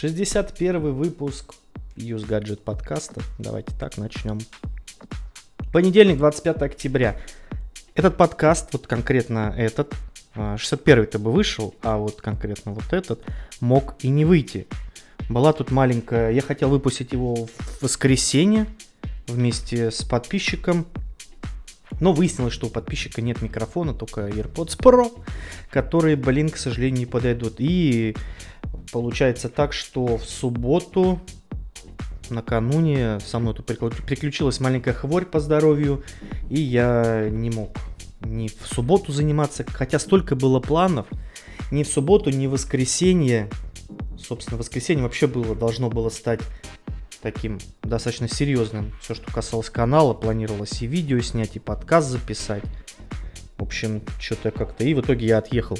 61 выпуск Use Gadget подкаста. Давайте так начнем. Понедельник, 25 октября. Этот подкаст, вот конкретно этот, 61-й-то а, бы вышел, а вот конкретно вот этот мог и не выйти. Была тут маленькая... Я хотел выпустить его в воскресенье вместе с подписчиком. Но выяснилось, что у подписчика нет микрофона, только AirPods Pro, которые, блин, к сожалению, не подойдут. И получается так, что в субботу накануне со мной тут приключилась маленькая хворь по здоровью, и я не мог ни в субботу заниматься, хотя столько было планов, ни в субботу, ни в воскресенье. Собственно, воскресенье вообще было, должно было стать таким достаточно серьезным. Все, что касалось канала, планировалось и видео снять, и подкаст записать. В общем, что-то как-то... И в итоге я отъехал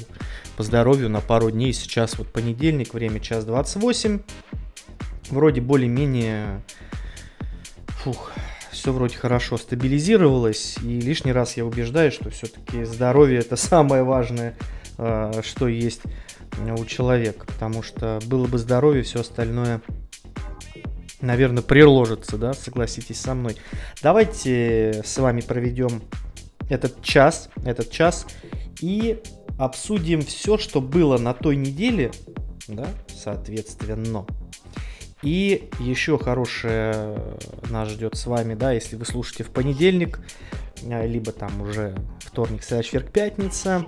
по здоровью на пару дней. Сейчас вот понедельник, время час 28. Вроде более-менее... Фух, все вроде хорошо стабилизировалось. И лишний раз я убеждаюсь, что все-таки здоровье это самое важное, а, что есть у человека. Потому что было бы здоровье, все остальное наверное, приложится, да, согласитесь со мной. Давайте с вами проведем этот час, этот час и обсудим все, что было на той неделе, да, соответственно. И еще хорошее нас ждет с вами, да, если вы слушаете в понедельник, а, либо там уже вторник, среда, четверг, пятница.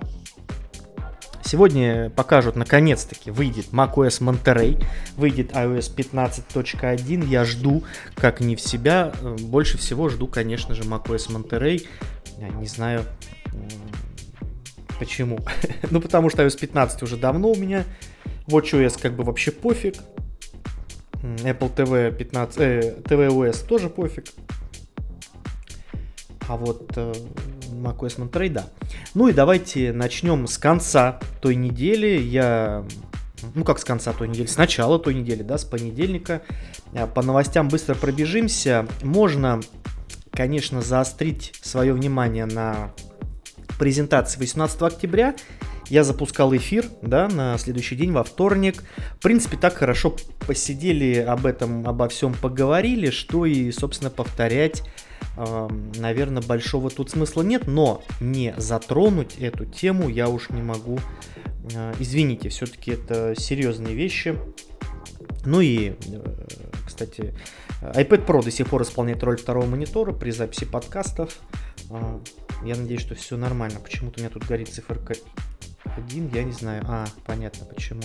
Сегодня покажут, наконец-таки, выйдет macOS Monterey, выйдет iOS 15.1. Я жду, как не в себя. Больше всего жду, конечно же, macOS Monterey. Я не знаю, почему. ну, потому что iOS 15 уже давно у меня. WatchOS как бы вообще пофиг. Apple TV 15, э, tvOS тоже пофиг. А вот э, macOS Monterey, да. Ну и давайте начнем с конца той недели. Я ну как с конца той недели, с начала той недели, да, с понедельника. Э, по новостям быстро пробежимся. Можно, конечно, заострить свое внимание на презентации 18 октября. Я запускал эфир, да, на следующий день, во вторник. В принципе, так хорошо посидели об этом, обо всем поговорили, что и, собственно, повторять наверное, большого тут смысла нет, но не затронуть эту тему я уж не могу. А, извините, все-таки это серьезные вещи. Ну и, э, кстати, iPad Pro до сих пор исполняет роль второго монитора при записи подкастов. А, я надеюсь, что все нормально. Почему-то у меня тут горит циферка 1, я не знаю. А, понятно почему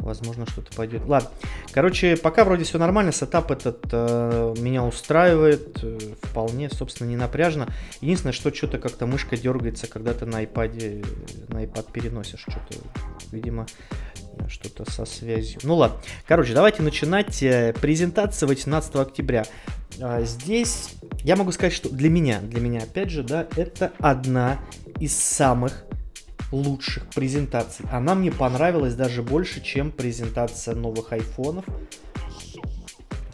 возможно, что-то пойдет. Ладно, короче, пока вроде все нормально, сетап этот э, меня устраивает, э, вполне, собственно, не напряжно. Единственное, что что-то как-то мышка дергается, когда ты на iPad, на iPad переносишь, что-то, видимо, что-то со связью. Ну ладно, короче, давайте начинать. Э, презентация 18 октября. А, здесь я могу сказать, что для меня, для меня, опять же, да, это одна из самых лучших презентаций. Она мне понравилась даже больше, чем презентация новых айфонов.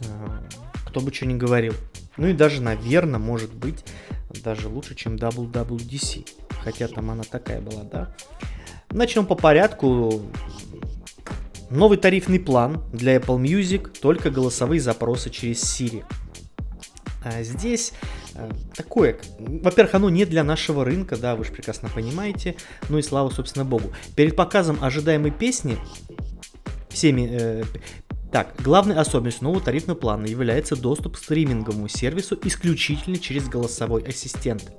А, кто бы что ни говорил. Ну и даже, наверное, может быть, даже лучше, чем WWDC. Хотя там она такая была, да. Начнем по порядку. Новый тарифный план для Apple Music, только голосовые запросы через Siri. А здесь э, такое, во-первых, оно не для нашего рынка, да, вы же прекрасно понимаете, ну и слава, собственно, богу. Перед показом ожидаемой песни всеми... Э, так, главной особенностью нового тарифного плана является доступ к стриминговому сервису исключительно через голосовой ассистент.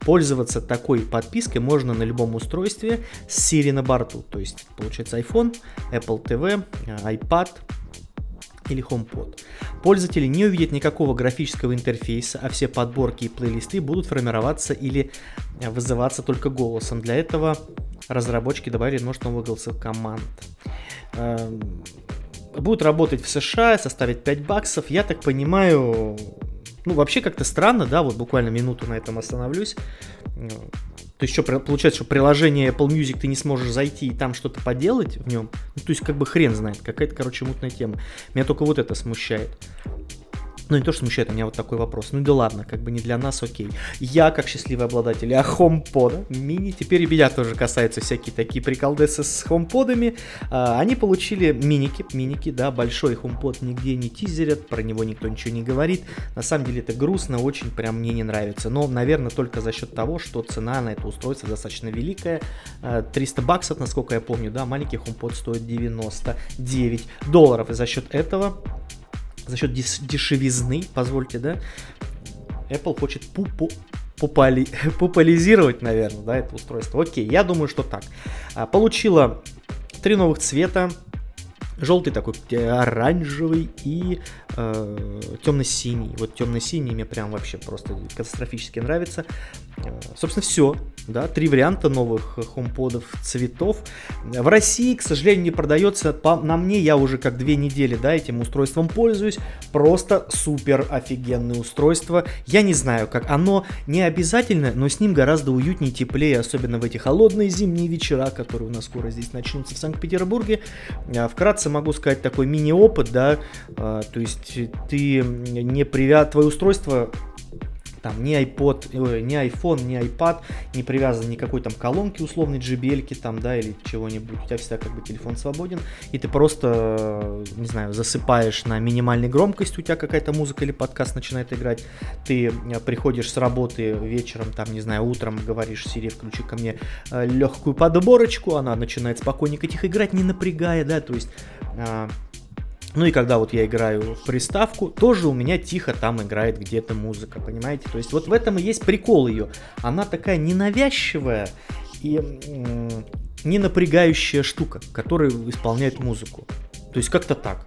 Пользоваться такой подпиской можно на любом устройстве с Siri на борту, то есть получается iPhone, Apple TV, э, iPad, или HomePod. Пользователи не увидят никакого графического интерфейса, а все подборки и плейлисты будут формироваться или э, вызываться только голосом. Для этого разработчики добавили множество новых голосовых команд. Эм, будут работать в США, составить 5 баксов. Я так понимаю, ну вообще как-то странно, да, вот буквально минуту на этом остановлюсь. То есть, что получается, что приложение Apple Music ты не сможешь зайти и там что-то поделать в нем? Ну, то есть, как бы хрен знает, какая-то, короче, мутная тема. Меня только вот это смущает. Ну, не то, что смущает, меня вот такой вопрос. Ну да ладно, как бы не для нас, окей. Я, как счастливый обладатель а HomePod мини, теперь и меня тоже касаются всякие такие приколдесы с HomePod'ами. А, они получили миники, миники, да, большой HomePod нигде не тизерят, про него никто ничего не говорит. На самом деле это грустно, очень прям мне не нравится. Но, наверное, только за счет того, что цена на это устройство достаточно великая. 300 а, баксов, насколько я помню, да, маленький HomePod стоит 99 долларов. И за счет этого за счет дешевизны, позвольте, да, Apple хочет пупу попули, популяризировать, наверное, да, это устройство. Окей, я думаю, что так. А, получила три новых цвета. Желтый такой, оранжевый и э, темно-синий. Вот темно-синий мне прям вообще просто катастрофически нравится. Э, собственно, все да, три варианта новых HomePod цветов. В России, к сожалению, не продается. По, на мне я уже как две недели, да, этим устройством пользуюсь. Просто супер офигенное устройство. Я не знаю, как оно не обязательно, но с ним гораздо уютнее, теплее, особенно в эти холодные зимние вечера, которые у нас скоро здесь начнутся в Санкт-Петербурге. А, вкратце могу сказать такой мини-опыт, да, а, то есть ты не привя... твое устройство там ни iPod, э, ни iPhone, ни iPad не привязан никакой там колонки условной JBL там, да, или чего-нибудь. У тебя всегда как бы телефон свободен, и ты просто, э, не знаю, засыпаешь на минимальной громкости, у тебя какая-то музыка или подкаст начинает играть, ты э, приходишь с работы вечером, там, не знаю, утром говоришь Сири, включи ко мне легкую подборочку, она начинает спокойненько тихо играть, не напрягая, да, то есть ну и когда вот я играю в приставку, тоже у меня тихо там играет где-то музыка, понимаете? То есть вот в этом и есть прикол ее. Она такая ненавязчивая и не напрягающая штука, которая исполняет музыку. То есть как-то так.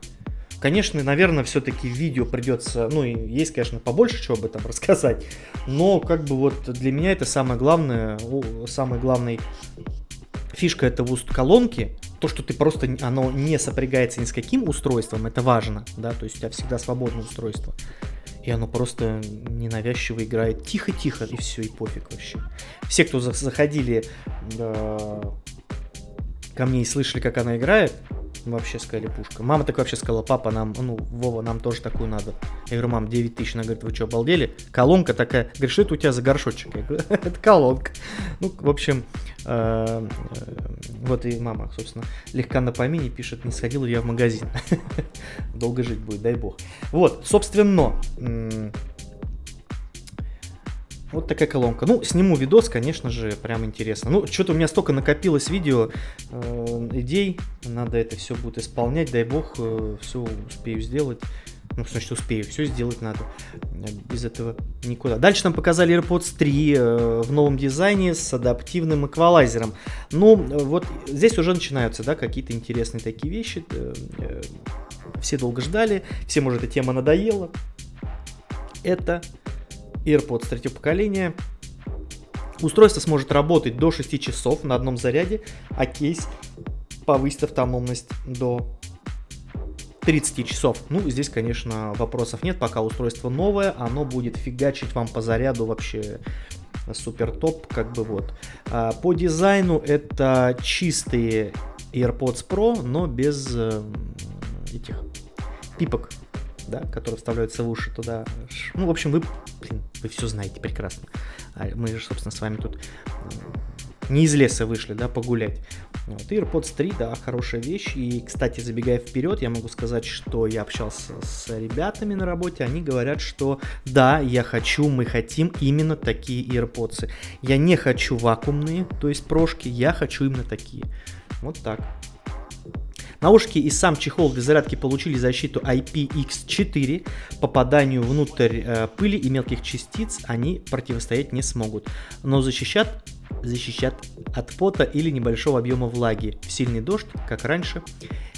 Конечно, наверное, все-таки видео придется, ну, есть, конечно, побольше чего об этом рассказать, но как бы вот для меня это самое главное, самый главный фишка этого колонки, то, что ты просто, оно не сопрягается ни с каким устройством, это важно, да, то есть у тебя всегда свободное устройство. И оно просто ненавязчиво играет тихо-тихо, и все, и пофиг вообще. Все, кто заходили э, ко мне и слышали, как она играет, вообще сказали пушка. Мама так вообще сказала, папа, нам, ну, Вова, нам тоже такую надо. Я говорю, мам, 9 тысяч. Она говорит, вы что, обалдели? Колонка такая. Говорит, что это у тебя за горшочек? Я говорю, это колонка. Ну, в общем, э, э, вот и мама, собственно, легка на помине пишет, не сходила я в магазин. Долго жить будет, дай бог. Вот, собственно, вот такая колонка. Ну, сниму видос, конечно же, прям интересно. Ну, что-то у меня столько накопилось видео, э, идей. Надо это все будет исполнять. Дай бог, э, все успею сделать. Ну, значит, успею. Все сделать надо. Без этого никуда. Дальше нам показали AirPods 3 э, в новом дизайне с адаптивным эквалайзером. Ну, вот здесь уже начинаются, да, какие-то интересные такие вещи. Э, э, все долго ждали. Всем уже эта тема надоела. Это AirPods третьего поколения. Устройство сможет работать до 6 часов на одном заряде, а кейс повысит автономность до 30 часов. Ну, здесь, конечно, вопросов нет, пока устройство новое, оно будет фигачить вам по заряду вообще супер топ, как бы вот. А, по дизайну это чистые AirPods Pro, но без э, этих пипок да, которые вставляются в уши туда. Ну, в общем, вы, блин, вы все знаете прекрасно. А мы же, собственно, с вами тут не из леса вышли, да, погулять. Вот, AirPods 3, да, хорошая вещь. И, кстати, забегая вперед, я могу сказать, что я общался с ребятами на работе, они говорят, что да, я хочу, мы хотим именно такие AirPods. Я не хочу вакуумные, то есть прошки, я хочу именно такие. Вот так. Наушники и сам чехол для зарядки получили защиту IPX4. Попаданию внутрь э, пыли и мелких частиц они противостоять не смогут, но защищат защищат от пота или небольшого объема влаги. В сильный дождь, как раньше,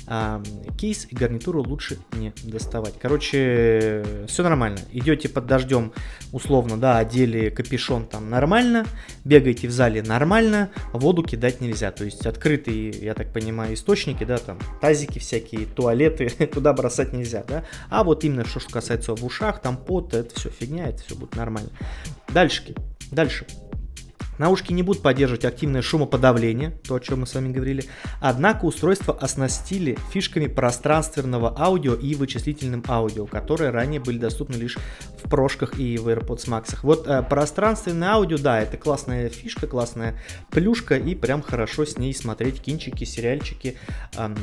а, кейс и гарнитуру лучше не доставать. Короче, все нормально. Идете под дождем, условно, да, одели капюшон там нормально, бегаете в зале нормально, воду кидать нельзя. То есть открытые, я так понимаю, источники, да, там тазики всякие, туалеты, туда бросать нельзя, да. А вот именно что, что касается в ушах, там пот, это все фигня, это все будет нормально. Дальше, дальше. Наушники не будут поддерживать активное шумоподавление, то, о чем мы с вами говорили. Однако устройство оснастили фишками пространственного аудио и вычислительным аудио, которые ранее были доступны лишь в прошках и в AirPods Max. Вот э, пространственное аудио, да, это классная фишка, классная плюшка, и прям хорошо с ней смотреть кинчики, сериальчики. Эм,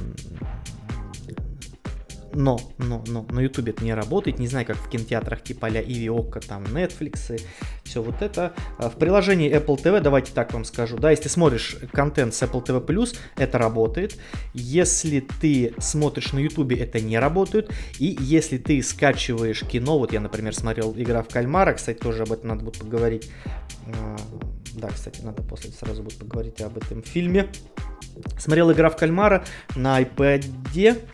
но, но, но на YouTube это не работает, не знаю, как в кинотеатрах типа а Иви Окко, там Netflix, все вот это. А в приложении Apple TV, давайте так вам скажу, да, если смотришь контент с Apple TV+, это работает. Если ты смотришь на YouTube, это не работает. И если ты скачиваешь кино, вот я, например, смотрел «Игра в кальмара», кстати, тоже об этом надо будет поговорить. Да, кстати, надо после сразу будет поговорить об этом фильме. Смотрел «Игра в кальмара» на iPad,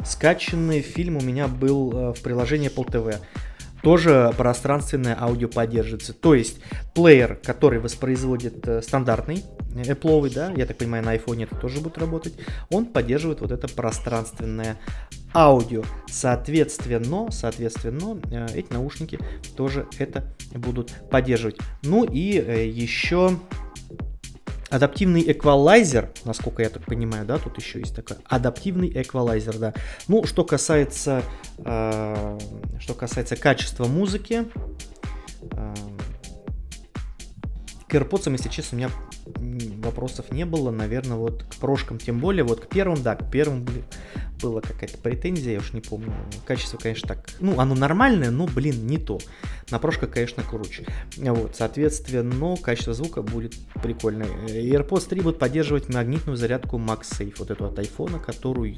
скачанный фильм у меня был э, в приложении Apple TV. Тоже пространственное аудио поддерживается. То есть плеер, который воспроизводит э, стандартный Apple, да, я так понимаю, на iPhone это тоже будет работать, он поддерживает вот это пространственное аудио. Соответственно, соответственно, э, эти наушники тоже это будут поддерживать. Ну и еще Адаптивный эквалайзер, насколько я так понимаю, да, тут еще есть такой адаптивный эквалайзер, да. Ну, что касается, э, что касается качества музыки, э, AirPods, если честно, у меня вопросов не было, наверное, вот к прошкам тем более, вот к первым, да, к первым была какая-то претензия, я уж не помню. Качество, конечно, так, ну, оно нормальное, но, блин, не то. На прошка, конечно, круче. Вот, соответственно, но качество звука будет прикольное. AirPods 3 будут поддерживать магнитную зарядку MagSafe, вот эту от iPhone, которую,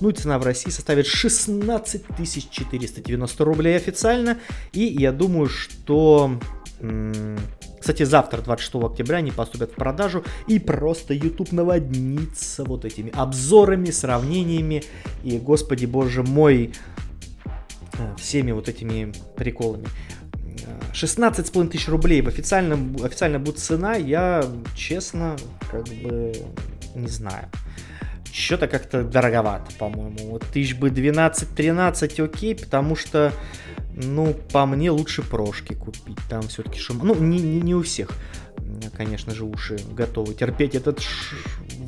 ну, цена в России составит 16 490 рублей официально, и я думаю, что кстати, завтра, 26 октября, они поступят в продажу, и просто YouTube наводнится вот этими обзорами, сравнениями, и, господи боже мой, э, всеми вот этими приколами. 16,5 тысяч рублей в официальном, официально будет цена, я честно, как бы, не знаю. Что-то как-то дороговато, по-моему. Вот тысяч бы 12-13 окей, потому что ну, по мне лучше прошки купить. Там все-таки шум. Ну, не, не, не у всех, конечно же, уши готовы терпеть этот ш...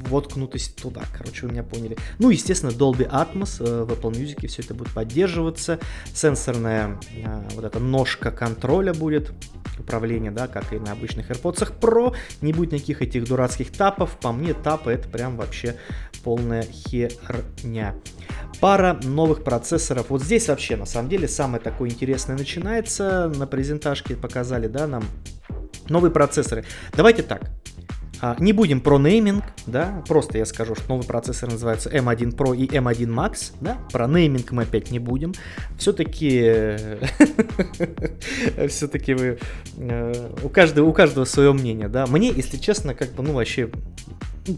воткнутость туда. Короче, вы меня поняли. Ну, естественно, Dolby Atmos э, в Apple Music все это будет поддерживаться. Сенсорная э, вот эта ножка контроля будет управления, да, как и на обычных AirPods Pro. Не будет никаких этих дурацких тапов. По мне, тапы это прям вообще полная херня пара новых процессоров. Вот здесь вообще, на самом деле, самое такое интересное начинается. На презентажке показали, да, нам новые процессоры. Давайте так. А, не будем про нейминг, да, просто я скажу, что новый процессор называется M1 Pro и M1 Max, да, про нейминг мы опять не будем. Все-таки, все-таки вы, э, у каждого, у каждого свое мнение, да. Мне, если честно, как бы, ну, вообще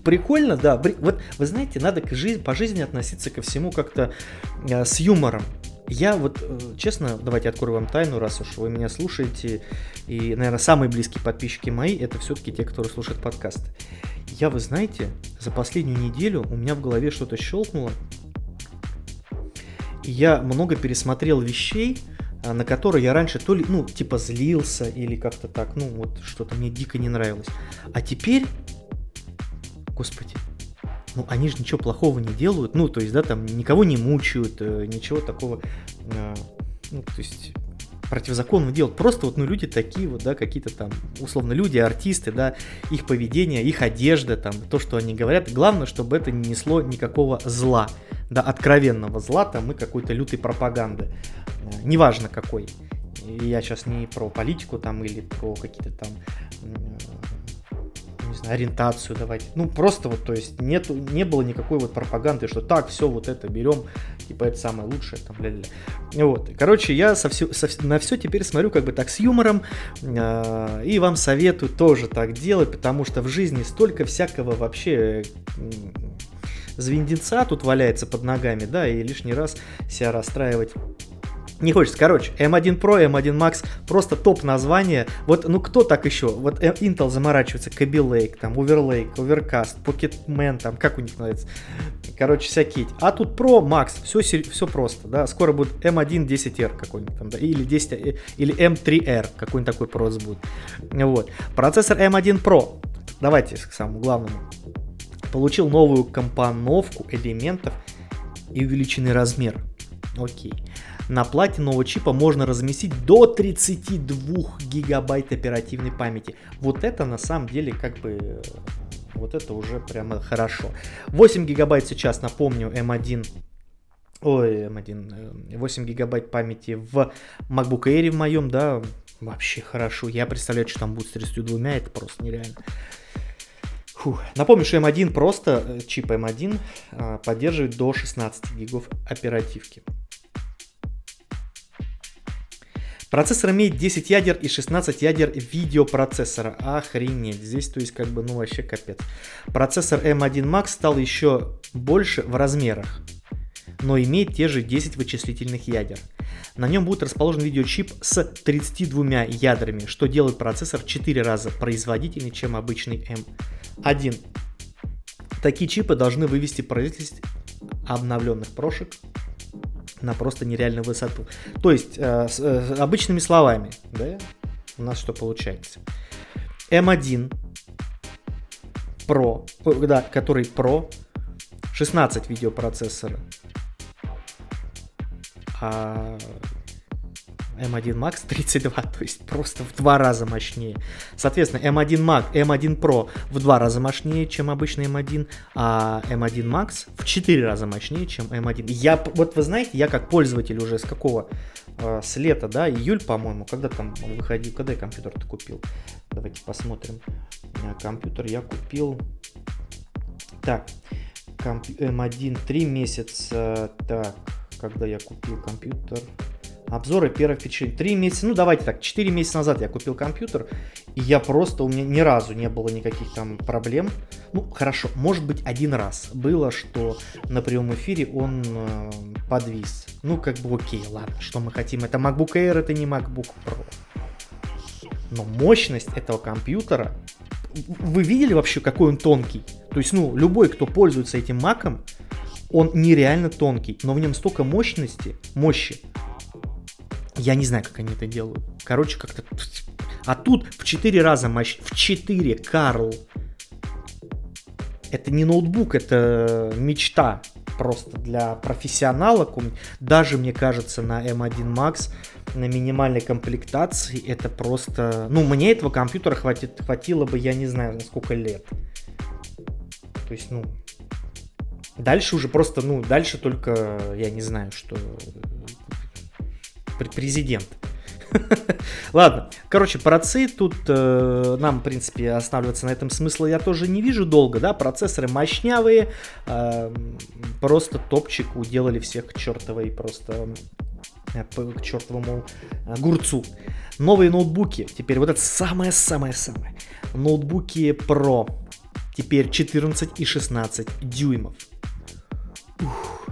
прикольно, да. Вот вы знаете, надо к жизни, по жизни относиться ко всему как-то э, с юмором. Я вот, э, честно, давайте открою вам тайну, раз уж вы меня слушаете, и, наверное, самые близкие подписчики мои, это все-таки те, которые слушают подкасты. Я, вы знаете, за последнюю неделю у меня в голове что-то щелкнуло, и я много пересмотрел вещей, э, на которые я раньше то ли, ну, типа злился или как-то так, ну, вот что-то мне дико не нравилось. А теперь господи, ну они же ничего плохого не делают, ну то есть, да, там никого не мучают, э, ничего такого, э, ну то есть противозаконного делают. Просто вот, ну, люди такие вот, да, какие-то там, условно, люди, артисты, да, их поведение, их одежда, там, то, что они говорят. Главное, чтобы это не несло никакого зла, да, откровенного зла, там, и какой-то лютой пропаганды. Э, неважно какой. Я сейчас не про политику там или про какие-то там не знаю, ориентацию давать. Ну, просто вот, то есть, нету, не было никакой вот пропаганды, что так, все, вот это берем, типа, это самое лучшее, там, ля ля Вот, короче, я со все, со, на все теперь смотрю как бы так с юмором, э, и вам советую тоже так делать, потому что в жизни столько всякого вообще звездеца тут валяется под ногами, да, и лишний раз себя расстраивать не хочется. Короче, M1 Pro, M1 Max, просто топ название. Вот, ну кто так еще? Вот Intel заморачивается, Kaby Lake, там, Overlake, Overcast, Pocketman, там, как у них называется? Короче, всякие. А тут Pro, Max, все, все просто, да. Скоро будет M1 10R какой-нибудь там, да, или 10, э, или M3R, какой-нибудь такой просто будет. Вот. Процессор M1 Pro давайте к самому главному. Получил новую компоновку элементов и увеличенный размер. Окей. На плате нового чипа можно разместить до 32 гигабайт оперативной памяти. Вот это на самом деле как бы вот это уже прямо хорошо. 8 гигабайт сейчас, напомню, M1 ой, M1, 8 гигабайт памяти в MacBook Air в моем, да, вообще хорошо. Я представляю, что там будет с 32, это просто нереально. Фух. Напомню, что M1 просто, э, чип M1 а, поддерживает до 16 гигов оперативки. Процессор имеет 10 ядер и 16 ядер видеопроцессора. Охренеть. Здесь, то есть, как бы, ну, вообще капец. Процессор M1 Max стал еще больше в размерах, но имеет те же 10 вычислительных ядер. На нем будет расположен видеочип с 32 ядрами, что делает процессор в 4 раза производительнее, чем обычный M1. Такие чипы должны вывести производительность обновленных прошек на просто нереальную высоту. То есть, э, с, э, обычными словами, да, у нас что получается? M1 Pro, да, который Pro, 16 видеопроцессора, а M1 Max 32, то есть просто в два раза мощнее. Соответственно, M1 Max, M1 Pro в два раза мощнее, чем обычный M1, а M1 Max в четыре раза мощнее, чем M1. Я, вот вы знаете, я как пользователь уже с какого, э, с лета, да, июль, по-моему, когда там выходил, когда я компьютер-то купил? Давайте посмотрим. Э, компьютер я купил, так, комп... M1 3 месяца, так, когда я купил компьютер, обзоры первых впечатлений. Три месяца, ну давайте так, четыре месяца назад я купил компьютер, и я просто, у меня ни разу не было никаких там проблем. Ну, хорошо, может быть, один раз было, что на прямом эфире он э, подвис. Ну, как бы окей, ладно, что мы хотим. Это MacBook Air, это не MacBook Pro. Но мощность этого компьютера, вы видели вообще, какой он тонкий? То есть, ну, любой, кто пользуется этим маком, он нереально тонкий, но в нем столько мощности, мощи, я не знаю, как они это делают. Короче, как-то... А тут в 4 раза мощь. В 4, Карл. Это не ноутбук, это мечта просто для профессионала. Даже, мне кажется, на M1 Max на минимальной комплектации это просто... Ну, мне этого компьютера хватит, хватило бы, я не знаю, на сколько лет. То есть, ну... Дальше уже просто, ну, дальше только, я не знаю, что президент. Ладно, короче, процы тут э, нам, в принципе, останавливаться на этом смысла я тоже не вижу долго, да, процессоры мощнявые, э, просто топчик уделали всех к чертовой просто э, к чертовому э, гурцу. Новые ноутбуки, теперь вот это самое-самое-самое. Ноутбуки Pro, теперь 14 и 16 дюймов. Ух.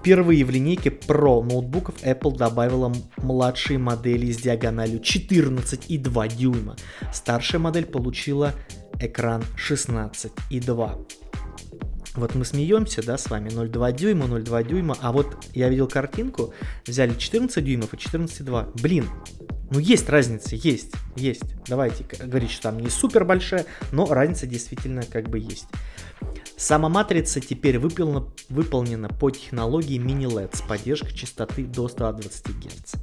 Впервые в линейке Pro ноутбуков Apple добавила младшие модели с диагональю 14,2 дюйма. Старшая модель получила экран 16,2. Вот мы смеемся, да, с вами 0,2 дюйма, 0,2 дюйма, а вот я видел картинку, взяли 14 дюймов и 14,2. Блин, ну есть разница, есть, есть. Давайте говорить, что там не супер большая, но разница действительно как бы есть. Сама матрица теперь выполнена, выполнена по технологии mini-LED с поддержкой частоты до 120 Гц.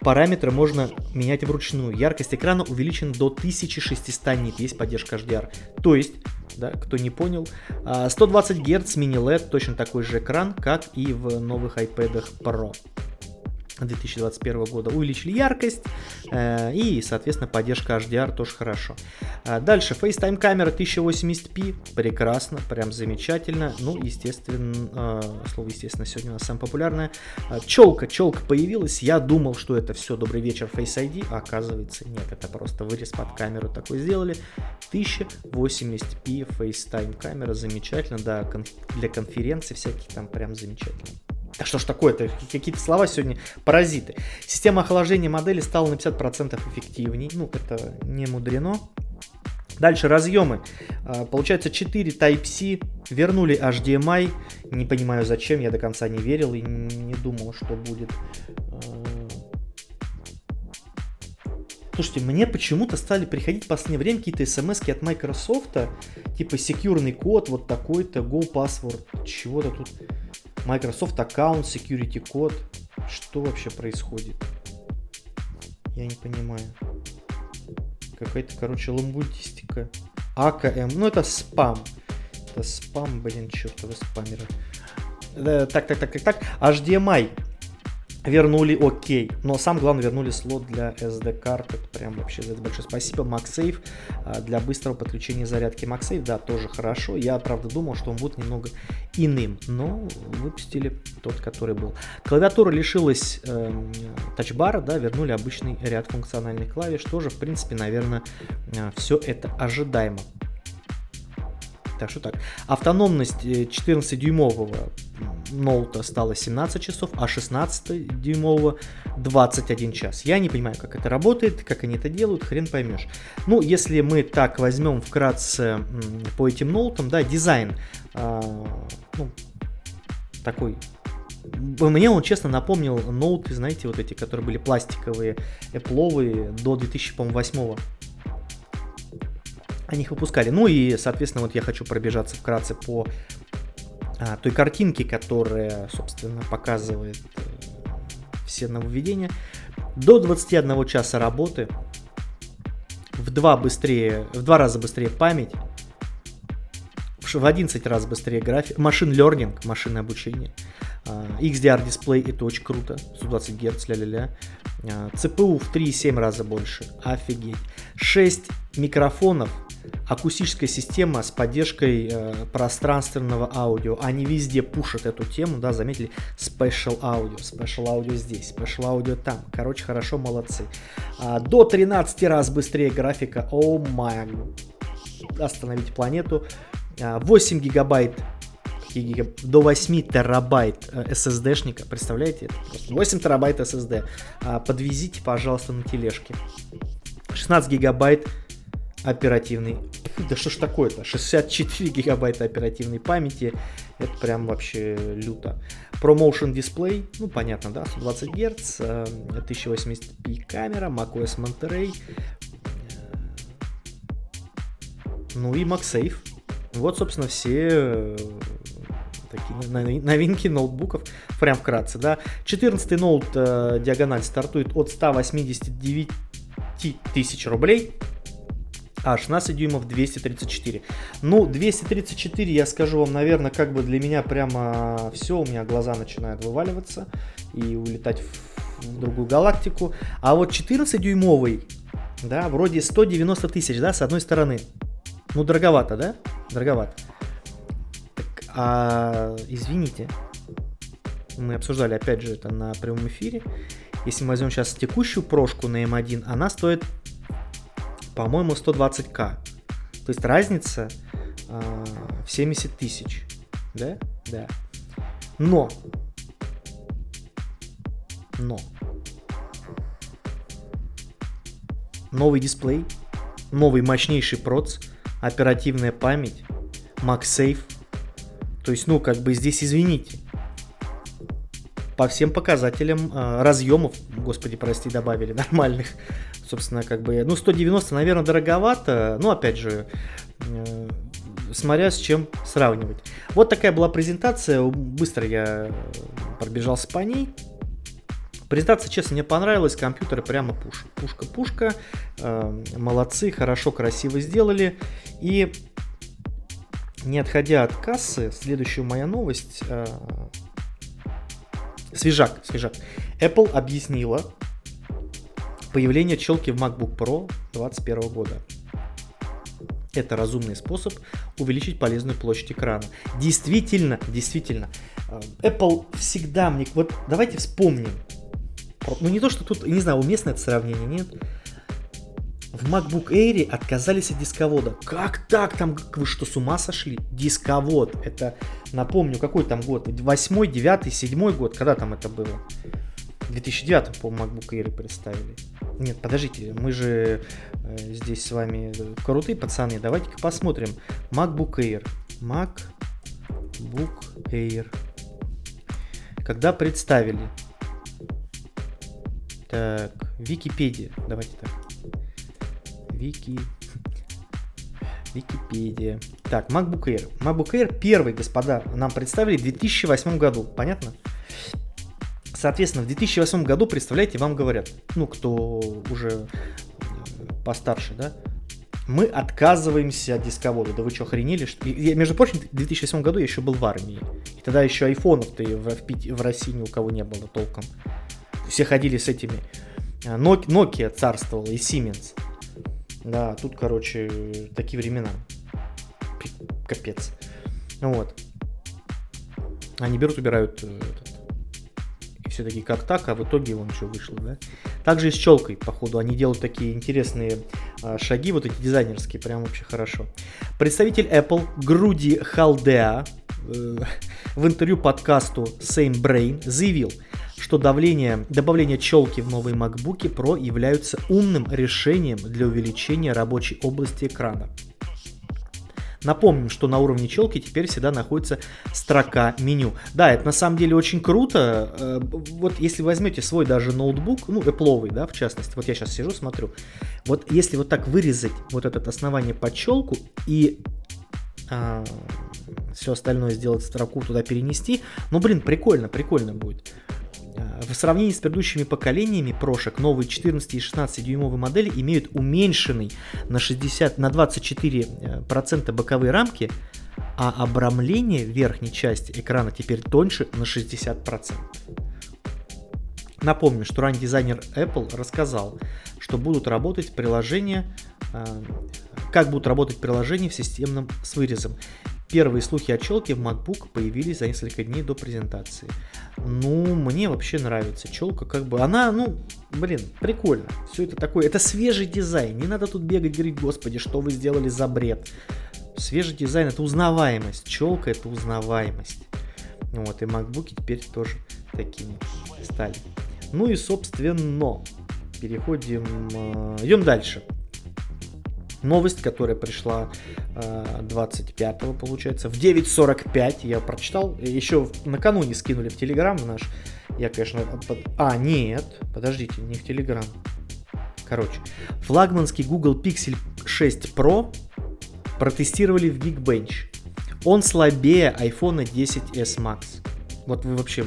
Параметры можно менять вручную. Яркость экрана увеличена до 1600 нит, есть поддержка HDR. То есть, да, кто не понял, 120 Гц mini-LED, точно такой же экран, как и в новых iPad Pro. 2021 года увеличили яркость э, и, соответственно, поддержка HDR тоже хорошо. А дальше, FaceTime камера 1080p, прекрасно, прям замечательно. Ну, естественно, э, слово естественно сегодня у нас самое популярное. Э, челка, челка появилась, я думал, что это все, добрый вечер, Face ID, а оказывается нет, это просто вырез под камеру такой сделали. 1080p FaceTime камера, замечательно, да, для конференций всяких там прям замечательно. Да что ж такое-то, какие-то слова сегодня паразиты. Система охлаждения модели стала на 50% эффективней, ну это не мудрено. Дальше разъемы. А, получается 4 Type-C, вернули HDMI. Не понимаю зачем, я до конца не верил и не думал, что будет. А, Слушайте, мне почему-то стали приходить в последнее время какие-то смс от Microsoft, типа секьюрный код, вот такой-то, Go Password, чего-то тут. Microsoft аккаунт, security код. Что вообще происходит? Я не понимаю. Какая-то, короче, ламбудистика. АКМ. Ну, это спам. Это спам, блин, чертовы спамеры. Э, так, так, так, так, так. HDMI вернули окей. Но сам главное вернули слот для SD карт. Это прям вообще за это большое спасибо. MagSafe а, для быстрого подключения зарядки MagSafe, да, тоже хорошо. Я, правда, думал, что он будет немного иным, но выпустили тот, который был. Клавиатура лишилась э, тачбара, да, вернули обычный ряд функциональных клавиш. Тоже, в принципе, наверное, э, все это ожидаемо. Так что так. Автономность 14-дюймового э, ноута стала 17 часов, а 16-дюймового 21 час. Я не понимаю, как это работает, как они это делают, хрен поймешь. Ну, если мы так возьмем вкратце по этим ноутам, да, дизайн э, ну, такой мне он, честно, напомнил ноуты, знаете, вот эти, которые были пластиковые, Apple до 2008 они их выпускали. Ну и, соответственно, вот я хочу пробежаться вкратце по а, той картинке, которая, собственно, показывает э, все нововведения. До 21 часа работы, в два, быстрее, в два раза быстрее память, в 11 раз быстрее график, машин learning, машинное обучение, XDR дисплей, это очень круто, 120 Гц, ля-ля-ля. CPU в 3,7 раза больше, офигеть. 6 микрофонов, акустическая система с поддержкой э, пространственного аудио. Они везде пушат эту тему, да, заметили? Special Audio, Special Audio здесь, Special Audio там. Короче, хорошо, молодцы. А, до 13 раз быстрее графика. О oh май. Остановите планету. 8 а, гигабайт до 8 терабайт э, SSD-шника, представляете? 8 терабайт SSD. А, подвезите, пожалуйста, на тележке. 16 гигабайт оперативной... Да что ж такое-то? 64 гигабайта оперативной памяти. Это прям вообще люто. ProMotion дисплей, ну понятно, да, 120 Гц, 1080p камера, macOS Monterey. Ну и MagSafe. Вот, собственно, все э, такие новинки ноутбуков, прям вкратце, да. 14 ноут э, диагональ стартует от 189 тысяч рублей, а 16 дюймов 234. Ну, 234, я скажу вам, наверное, как бы для меня прямо все, у меня глаза начинают вываливаться и улетать в, в другую галактику. А вот 14-дюймовый, да, вроде 190 тысяч, да, с одной стороны. Ну, дороговато, да? Дороговато. Так, а, извините, мы обсуждали, опять же, это на прямом эфире. Если мы возьмем сейчас текущую прошку на M1, она стоит по-моему, 120к. То есть разница э, в 70 тысяч. Да? Да. Но. Но. Новый дисплей, новый мощнейший проц, оперативная память, MagSafe. То есть, ну, как бы здесь, извините, по всем показателям э, разъемов, господи, прости, добавили нормальных, собственно, как бы, ну, 190, наверное, дороговато, но, опять же, э, смотря с чем сравнивать. Вот такая была презентация, быстро я пробежался по ней. Презентация, честно, мне понравилась, компьютеры прямо пуш. Пушка-пушка, э, молодцы, хорошо, красиво сделали. И не отходя от кассы, следующая моя новость. Э, свежак, свежак. Apple объяснила, Появление челки в MacBook Pro 2021 года. Это разумный способ увеличить полезную площадь экрана. Действительно, действительно, э, Apple всегда мне... Вот давайте вспомним. Ну не то, что тут, не знаю, уместно это сравнение, нет? В MacBook Air отказались от дисковода. Как так? Там вы что, с ума сошли? Дисковод. Это, напомню, какой там год? Восьмой, девятый, седьмой год? Когда там это было? В 2009, по-моему, MacBook Air представили. Нет, подождите, мы же э, здесь с вами крутые пацаны. Давайте-ка посмотрим. MacBook Air. MacBook Air. Когда представили? Так, Википедия. Давайте так. Вики... Википедия. Так, MacBook Air. MacBook Air первый, господа, нам представили в 2008 году. Понятно? Соответственно, в 2008 году, представляете, вам говорят, ну, кто уже постарше, да, мы отказываемся от дисковода. Да вы что, охренели? Что... Я, между прочим, в 2008 году я еще был в армии. И тогда еще айфонов-то в, в, в России ни у кого не было толком. Все ходили с этими. Э, Nokia царствовала и Siemens. Да, тут, короче, такие времена. Капец. Вот. Они берут, убирают э, этот, все-таки как так, а в итоге он что вышло, да. Также и с челкой, походу, они делают такие интересные а, шаги, вот эти дизайнерские, прям вообще хорошо. Представитель Apple Груди Халдеа в интервью подкасту Same Brain заявил, что давление, добавление челки в новые MacBook Pro являются умным решением для увеличения рабочей области экрана. Напомним, что на уровне челки теперь всегда находится строка меню. Да, это на самом деле очень круто. Э, вот если возьмете свой даже ноутбук, ну, Apple, да, в частности, вот я сейчас сижу, смотрю, вот если вот так вырезать вот это основание под челку и а, все остальное сделать строку туда перенести, ну, блин, прикольно, прикольно будет. В сравнении с предыдущими поколениями прошек, новые 14 и 16 дюймовые модели имеют уменьшенный на, 60, на 24% э, боковые рамки, а обрамление верхней части экрана теперь тоньше на 60%. Напомню, что ранний дизайнер Apple рассказал, что будут работать приложения, э, как будут работать приложения в системном с вырезом. Первые слухи о челке в MacBook появились за несколько дней до презентации. Ну, мне вообще нравится челка, как бы она, ну, блин, прикольно. Все это такое, это свежий дизайн. Не надо тут бегать, говорить, господи, что вы сделали за бред. Свежий дизайн это узнаваемость, челка это узнаваемость. Вот, и MacBook теперь тоже такими стали. Ну и, собственно, переходим, э, идем дальше новость, которая пришла э, 25 получается, в 9.45 я прочитал, еще накануне скинули в Телеграм наш, я, конечно, под... а, нет, подождите, не в Телеграм, короче, флагманский Google Pixel 6 Pro протестировали в Geekbench, он слабее iPhone 10s Max, вот вы вообще?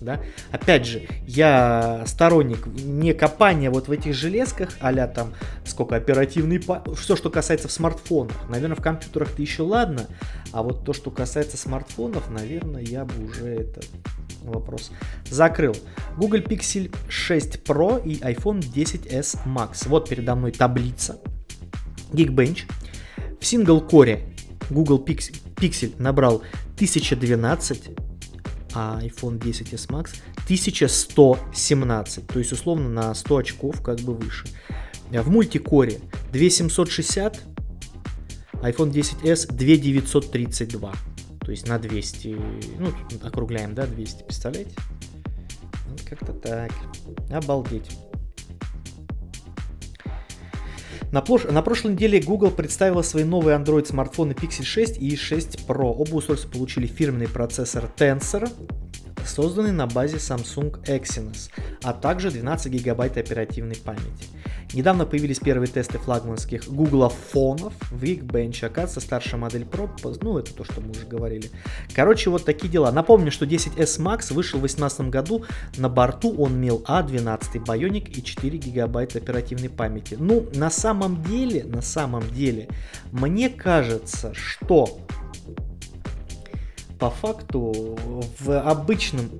Да. Опять же, я сторонник не копания вот в этих железках, а там сколько оперативный, все, что касается в смартфонах. Наверное, в компьютерах-то еще ладно, а вот то, что касается смартфонов, наверное, я бы уже этот вопрос закрыл. Google Pixel 6 Pro и iPhone 10s Max. Вот передо мной таблица. Geekbench. В сингл-коре Google Pixel, Pixel набрал 1012 а iPhone 10s Max 1117, то есть условно на 100 очков как бы выше. В мультикоре 2760, iPhone 10s 2932, то есть на 200, ну, округляем, да, 200, представляете? Вот как-то так. Обалдеть. На, прош... на прошлой неделе Google представила свои новые Android смартфоны Pixel 6 и 6 Pro. Оба устройства получили фирменный процессор Tensor, созданный на базе Samsung Exynos, а также 12 гигабайт оперативной памяти. Недавно появились первые тесты флагманских Google фонов в Geekbench. Оказывается, старшая модель Pro, ну это то, что мы уже говорили. Короче, вот такие дела. Напомню, что 10s Max вышел в 2018 году. На борту он имел A12 Bionic и 4 гигабайта оперативной памяти. Ну, на самом деле, на самом деле, мне кажется, что по факту в обычном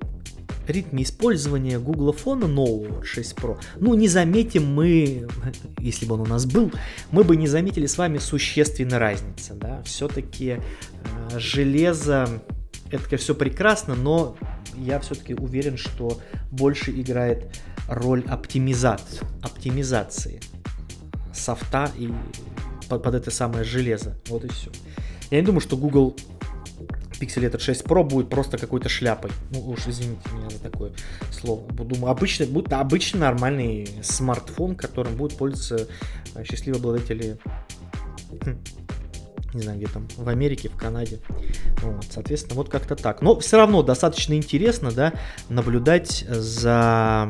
ритме использования Google фона нового 6 Pro, ну не заметим мы, если бы он у нас был, мы бы не заметили с вами существенной разницы, да, все-таки э, железо, это все прекрасно, но я все-таки уверен, что больше играет роль оптимизации, оптимизации софта и под, под это самое железо, вот и все. Я не думаю, что Google Pixel этот 6 Pro будет просто какой-то шляпой. Ну уж извините меня за такое слово. Думаю, обычный, будет обычный нормальный смартфон, которым будут пользоваться э, счастливые обладатели хм, не знаю, где там, в Америке, в Канаде. Вот, соответственно, вот как-то так. Но все равно достаточно интересно, да, наблюдать за...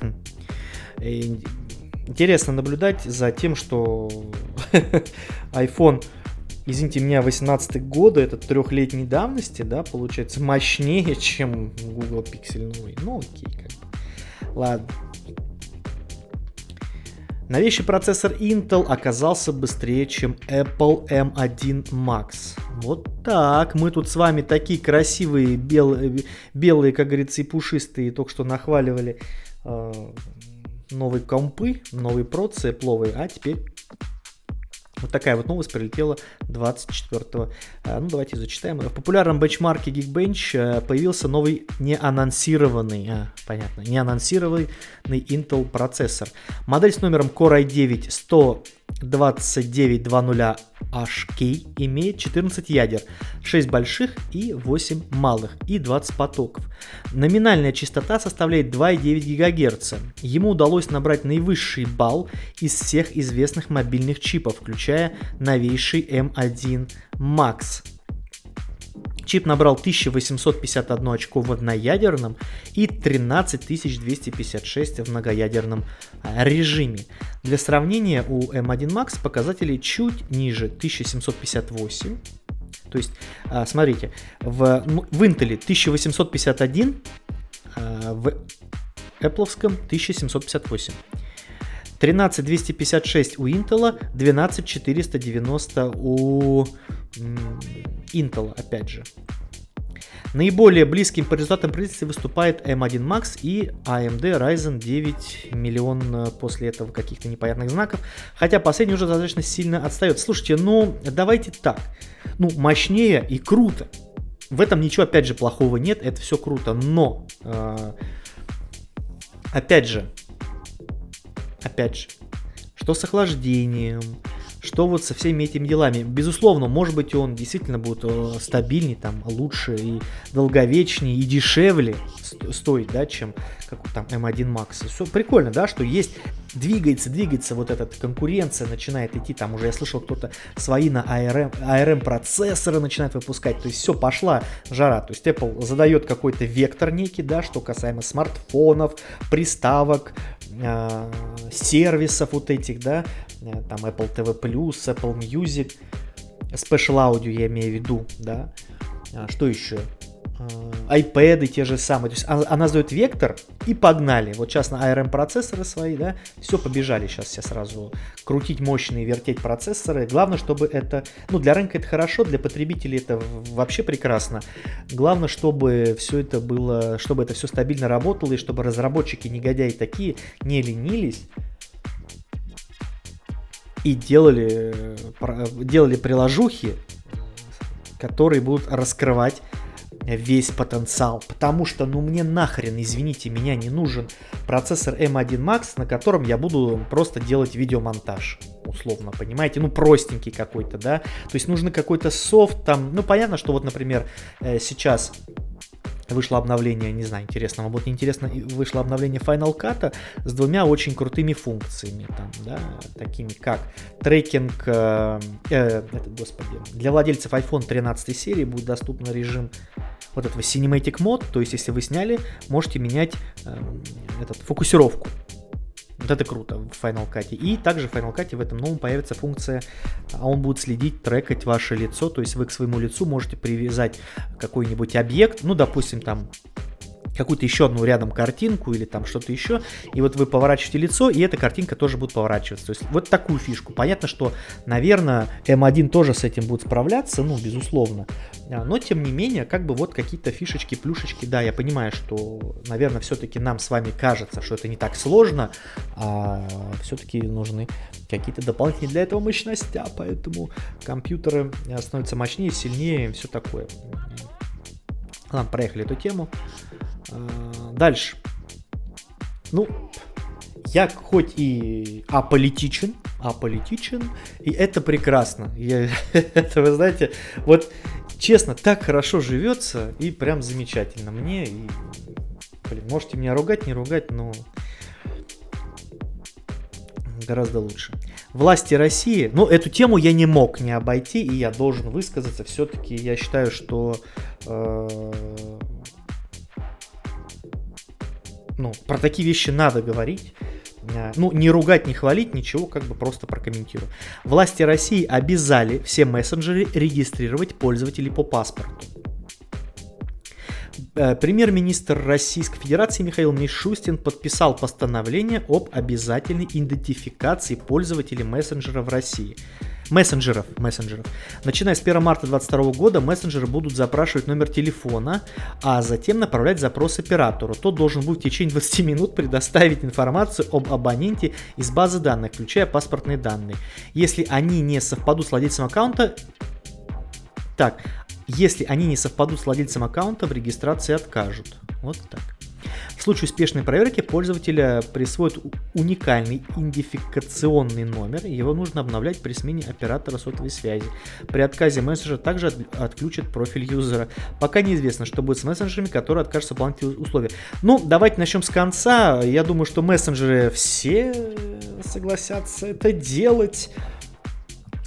Хм, Интересно наблюдать за тем, что iPhone, извините меня, 18 года, это трехлетней давности, да, получается, мощнее, чем Google Pixel новый. Ну, окей, как бы. Ладно. Новейший процессор Intel оказался быстрее, чем Apple M1 Max. Вот так. Мы тут с вами такие красивые, белые, белые как говорится, и пушистые, только что нахваливали э, новые компы, новые процы, пловые, а теперь вот такая вот новость прилетела 24-го. А, ну, давайте зачитаем. В популярном бенчмарке Geekbench э, появился новый неанонсированный, а, понятно, неанонсированный Intel процессор. Модель с номером Core i9 100 2920HK имеет 14 ядер, 6 больших и 8 малых и 20 потоков. Номинальная частота составляет 2,9 ГГц. Ему удалось набрать наивысший балл из всех известных мобильных чипов, включая новейший M1 Max Чип набрал 1851 очко в одноядерном и 13256 в многоядерном а, режиме. Для сравнения, у M1 Max показатели чуть ниже 1758. То есть, а, смотрите, в, в Intel 1851, а, в Apple 1758. 13256 у Intel, 12490 у Intel, опять же. Наиболее близким по результатам производства выступает M1 Max и AMD Ryzen 9 миллион э, после этого каких-то непонятных знаков. Хотя последний уже достаточно сильно отстает. Слушайте, ну давайте так. Ну, мощнее и круто. В этом ничего, опять же, плохого нет. Это все круто. Но, э, опять же, опять же, что с охлаждением, что вот со всеми этими делами. Безусловно, может быть, он действительно будет э, стабильнее, там, лучше и долговечнее и дешевле стоить, да, чем как там M1 Max. Все прикольно, да, что есть, двигается, двигается вот эта конкуренция, начинает идти, там уже я слышал, кто-то свои на ARM, ARM процессоры начинает выпускать, то есть все, пошла жара, то есть Apple задает какой-то вектор некий, да, что касаемо смартфонов, приставок, э, сервисов вот этих, да, э, там Apple TV+, Apple Music, Special Audio я имею в виду, да, а, что еще? iPad те же самые. То есть она, она задает вектор и погнали. Вот сейчас на ARM процессоры свои, да, все побежали сейчас все сразу крутить мощные, вертеть процессоры. Главное, чтобы это, ну для рынка это хорошо, для потребителей это вообще прекрасно. Главное, чтобы все это было, чтобы это все стабильно работало и чтобы разработчики негодяи такие не ленились и делали, делали приложухи, которые будут раскрывать весь потенциал, потому что, ну мне нахрен, извините, меня не нужен процессор M1 Max, на котором я буду просто делать видеомонтаж, условно, понимаете, ну простенький какой-то, да, то есть нужно какой-то софт там, ну понятно, что вот, например, э, сейчас вышло обновление, не знаю, интересно вам будет неинтересно, вышло обновление Final Cut с двумя очень крутыми функциями, там, да, такими как трекинг, э, э, это, господи, для владельцев iPhone 13 серии будет доступен режим вот этого Cinematic Mode, то есть если вы сняли, можете менять э, этот, фокусировку. Вот это круто в Final Cut. И также в Final Cut в этом новом появится функция, а он будет следить, трекать ваше лицо, то есть вы к своему лицу можете привязать какой-нибудь объект, ну, допустим, там какую-то еще одну рядом картинку или там что-то еще, и вот вы поворачиваете лицо, и эта картинка тоже будет поворачиваться. То есть вот такую фишку. Понятно, что, наверное, M1 тоже с этим будет справляться, ну, безусловно. А, но, тем не менее, как бы вот какие-то фишечки, плюшечки, да, я понимаю, что, наверное, все-таки нам с вами кажется, что это не так сложно, а все-таки нужны какие-то дополнительные для этого мощности, а поэтому компьютеры становятся мощнее, сильнее, все такое. Ладно, проехали эту тему. А, дальше. Ну, я хоть и аполитичен, аполитичен, и это прекрасно. Я, это, вы знаете, вот честно, так хорошо живется, и прям замечательно мне. И, блин, можете меня ругать, не ругать, но гораздо лучше. Власти России, ну, эту тему я не мог не обойти, и я должен высказаться. Все-таки я считаю, что э, ну, про такие вещи надо говорить. э, ну, не ругать, не хвалить, ничего, как бы просто прокомментирую. Власти России обязали все мессенджеры регистрировать пользователей по паспорту. Э, премьер-министр Российской Федерации Михаил Мишустин подписал постановление об обязательной идентификации пользователей мессенджера в России мессенджеров, мессенджеров. Начиная с 1 марта 2022 года мессенджеры будут запрашивать номер телефона, а затем направлять запрос оператору. Тот должен будет в течение 20 минут предоставить информацию об абоненте из базы данных, включая паспортные данные. Если они не совпадут с владельцем аккаунта, так, если они не совпадут с владельцем аккаунта, в регистрации откажут. Вот так. В случае успешной проверки пользователя присвоят уникальный идентификационный номер, его нужно обновлять при смене оператора сотовой связи. При отказе мессенджера также отключат профиль юзера. Пока неизвестно, что будет с мессенджерами, которые откажутся выполнять условия. Ну, давайте начнем с конца. Я думаю, что мессенджеры все согласятся это делать.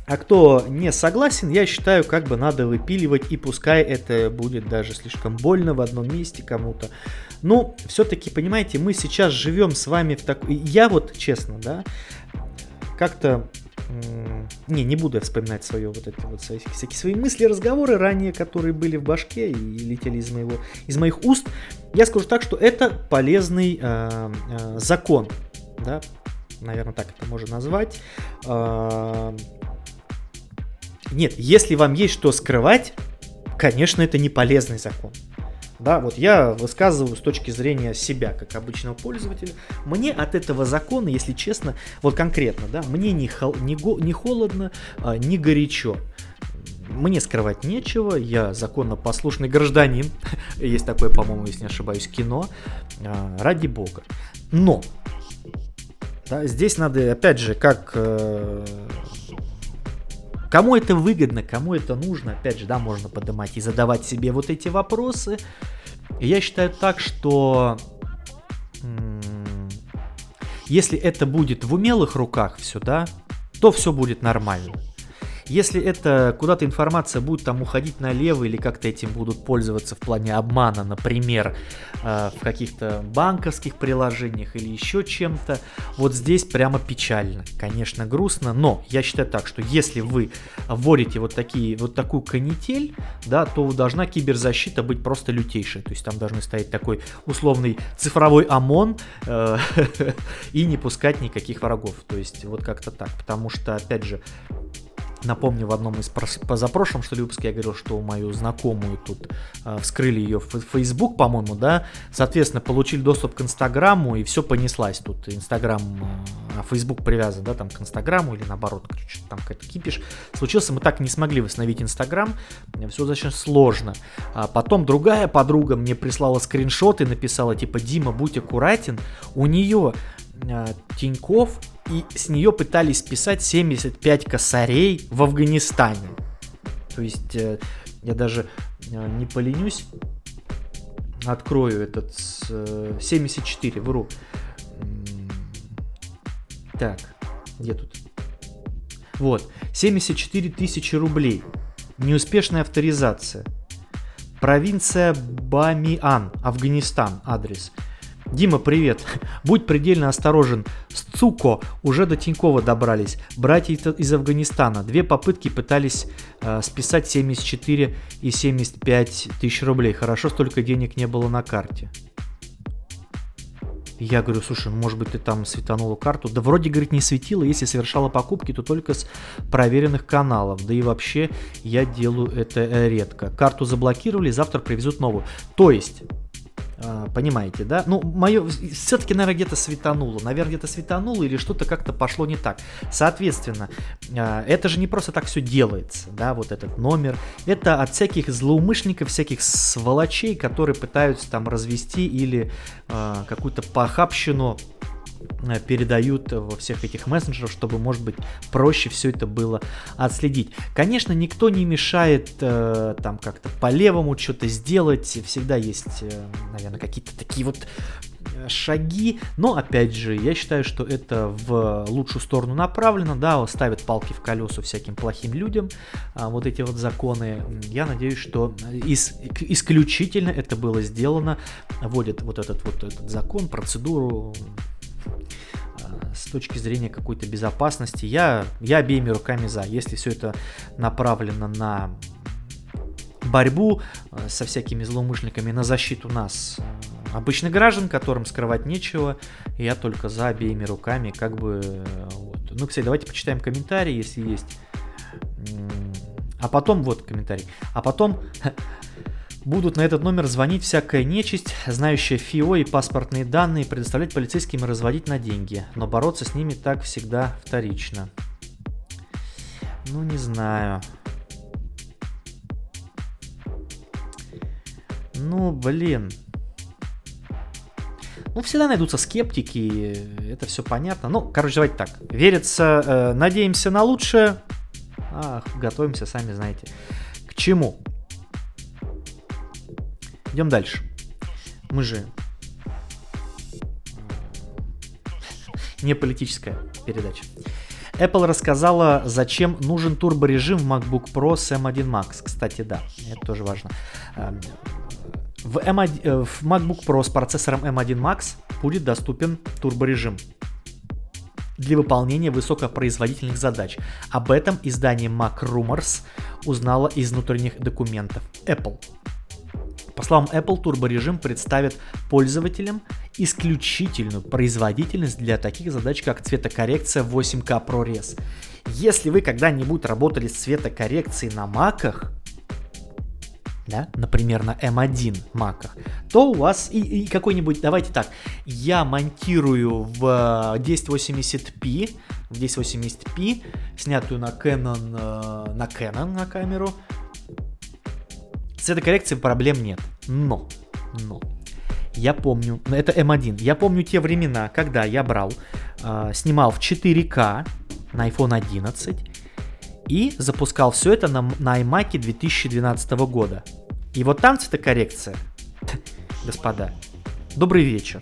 А кто не согласен, я считаю, как бы надо выпиливать, и пускай это будет даже слишком больно в одном месте кому-то. Но все-таки, понимаете, мы сейчас живем с вами в такой... Я вот, честно, да, как-то... Не, не буду я вспоминать свое вот эти вот всякие свои мысли, разговоры ранее, которые были в башке и летели из моего, из моих уст. Я скажу так, что это полезный э, э, закон, да, наверное, так это можно назвать. Э, нет, если вам есть что скрывать, конечно, это не полезный закон. Да, вот я высказываю с точки зрения себя, как обычного пользователя. Мне от этого закона, если честно, вот конкретно, да, мне не, хол, не, го, не холодно, а, не горячо. Мне скрывать нечего, я законопослушный гражданин. Есть такое, по-моему, если не ошибаюсь, кино. А, ради бога. Но да, здесь надо, опять же, как э, Кому это выгодно, кому это нужно, опять же, да, можно поднимать и задавать себе вот эти вопросы. И я считаю так, что если это будет в умелых руках все, да, то все будет нормально. Если это куда-то информация будет там уходить налево или как-то этим будут пользоваться в плане обмана, например, э, в каких-то банковских приложениях или еще чем-то, вот здесь прямо печально. Конечно, грустно, но я считаю так, что если вы вводите вот, такие, вот такую канитель, да, то должна киберзащита быть просто лютейшей. То есть там должны стоять такой условный цифровой ОМОН э, и не пускать никаких врагов. То есть вот как-то так. Потому что, опять же, Напомню, в одном из позапрошлом, что ли, выпуске я говорил, что мою знакомую тут э, вскрыли ее в Facebook, по-моему, да, соответственно, получили доступ к Инстаграму, и все понеслась тут. Инстаграм, э, Facebook привязан, да, там к Инстаграму, или наоборот, там какой-то кипиш. Случился, мы так не смогли восстановить Инстаграм, все достаточно сложно. А потом другая подруга мне прислала скриншот и написала, типа, Дима, будь аккуратен, у нее Тиньков и с нее пытались писать 75 косарей в Афганистане. То есть э, я даже э, не поленюсь, открою этот э, 74, вру. Так, где тут? Вот, 74 тысячи рублей. Неуспешная авторизация. Провинция Бамиан, Афганистан, адрес. Дима, привет. Будь предельно осторожен. С Цуко уже до Тинькова добрались. Братья из Афганистана. Две попытки пытались э, списать 74 и 75 тысяч рублей. Хорошо, столько денег не было на карте. Я говорю, слушай, ну, может быть ты там светанула карту? Да вроде, говорит, не светила, если совершала покупки, то только с проверенных каналов. Да и вообще я делаю это редко. Карту заблокировали, завтра привезут новую. То есть понимаете, да? Ну, мое, все-таки, наверное, где-то светануло. Наверное, где-то светануло или что-то как-то пошло не так. Соответственно, а, это же не просто так все делается, да, вот этот номер. Это от всяких злоумышленников, всяких сволочей, которые пытаются там развести или а, какую-то похабщину передают во всех этих мессенджерах, чтобы, может быть, проще все это было отследить. Конечно, никто не мешает э, там как-то по-левому что-то сделать, всегда есть, э, наверное, какие-то такие вот э, шаги, но опять же, я считаю, что это в лучшую сторону направлено, да, ставят палки в колеса всяким плохим людям, а, вот эти вот законы, я надеюсь, что ис- исключительно это было сделано, вводят вот этот вот этот закон, процедуру, с точки зрения какой-то безопасности, я, я обеими руками за. Если все это направлено на борьбу э, со всякими злоумышленниками, на защиту нас, э, обычных граждан, которым скрывать нечего, я только за обеими руками, как бы, вот. Ну, кстати, давайте почитаем комментарии, если есть. А потом, вот комментарий, а потом будут на этот номер звонить всякая нечисть, знающая ФИО и паспортные данные, предоставлять полицейским и разводить на деньги. Но бороться с ними так всегда вторично. Ну, не знаю. Ну, блин. Ну, всегда найдутся скептики, это все понятно. Ну, короче, давайте так. Верится, э, надеемся на лучшее, а готовимся, сами знаете, к чему. Идем дальше. Мы же не политическая передача. Apple рассказала, зачем нужен турборежим в MacBook Pro с M1 Max. Кстати, да, это тоже важно. Эм, в, M1, э, в MacBook Pro с процессором M1 Max будет доступен турборежим для выполнения высокопроизводительных задач. Об этом издание Mac Rumors узнало из внутренних документов Apple. По словам Apple, турборежим представит пользователям исключительную производительность для таких задач, как цветокоррекция 8K ProRes. Если вы когда-нибудь работали с цветокоррекцией на маках, да, например, на M1 маках, то у вас и, и какой-нибудь, давайте так, я монтирую в 1080p, в 1080p, снятую на Canon, э, на Canon на камеру, цветокоррекции проблем нет. Но, но, я помню, это M1, я помню те времена, когда я брал, э, снимал в 4К на iPhone 11 и запускал все это на, на iMac 2012 года. И вот там цветокоррекция, господа, добрый вечер.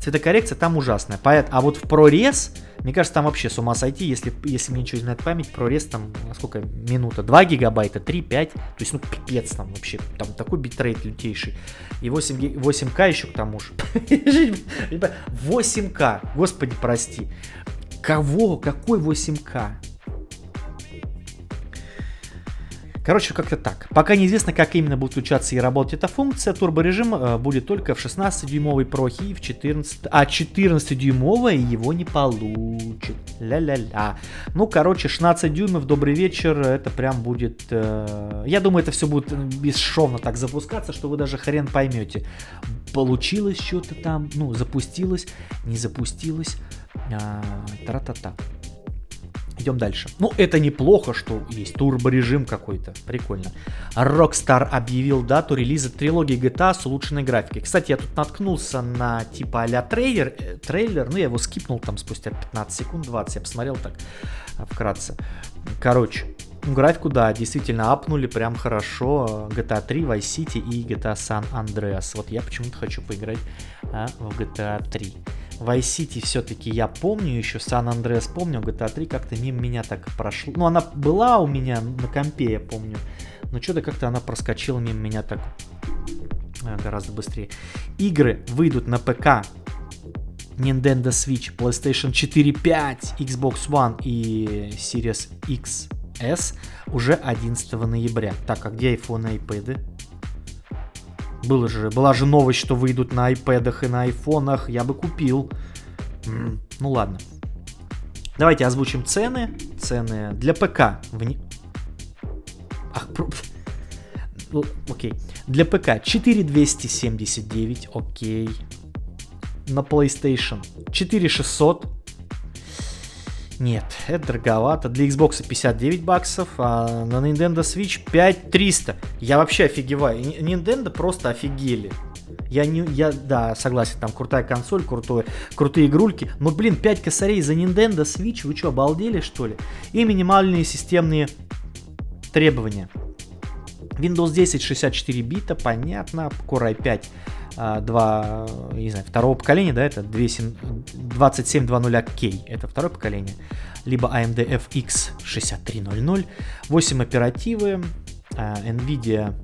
Цветокоррекция там ужасная. А вот в ProRes мне кажется, там вообще с ума сойти, если, если мне ничего не знает память, прорез там, сколько, минута, 2 гигабайта, 3, 5, то есть, ну, пипец там вообще, там такой битрейт лютейший. И 8, 8К еще к тому же. 8К, господи, прости. Кого? Какой 8К? Короче, как-то так. Пока неизвестно, как именно будет включаться и работать эта функция. Турборежим э, будет только в 16-дюймовой прохе и в 14... А 14-дюймовая его не получит. Ля-ля-ля. Ну, короче, 16 дюймов, добрый вечер. Это прям будет... Э... Я думаю, это все будет бесшовно так запускаться, что вы даже хрен поймете. Получилось что-то там, ну, запустилось, не запустилось. А, тра-та-та. Идем дальше. Ну, это неплохо, что есть турборежим какой-то. Прикольно. Rockstar объявил дату релиза трилогии GTA с улучшенной графикой. Кстати, я тут наткнулся на типа а-ля трейлер, э, трейлер, ну я его скипнул там спустя 15 секунд, 20, я посмотрел так а, вкратце. Короче, графику, да, действительно апнули прям хорошо. GTA 3, Vice City и GTA San Andreas. Вот я почему-то хочу поиграть а, в GTA 3. Vice City все-таки я помню еще, San Andreas помню, GTA 3 как-то мимо меня так прошло. Ну, она была у меня на компе, я помню, но что-то как-то она проскочила мимо меня так э, гораздо быстрее. Игры выйдут на ПК, Nintendo Switch, PlayStation 4, 5, Xbox One и Series XS уже 11 ноября. Так, а где iPhone и iPad? Было же, была же новость, что выйдут на iPad и на айфонах. Я бы купил. ну ладно. Давайте озвучим цены. Цены для ПК. Вне... Ах, про... ну, окей. Для ПК 4279, окей. На PlayStation 4600, нет, это дороговато. Для Xbox 59 баксов, а на Nintendo Switch 5300. Я вообще офигеваю. Nintendo просто офигели. Я не, я, да, согласен, там крутая консоль, крутой, крутые игрульки, но, блин, 5 косарей за Nintendo Switch, вы что, обалдели, что ли? И минимальные системные требования. Windows 10 64 бита, понятно, Core i5 2, не знаю, второго поколения, да, это 2720K, это второе поколение, либо AMD FX 6300, 8 оперативы, а, NVIDIA,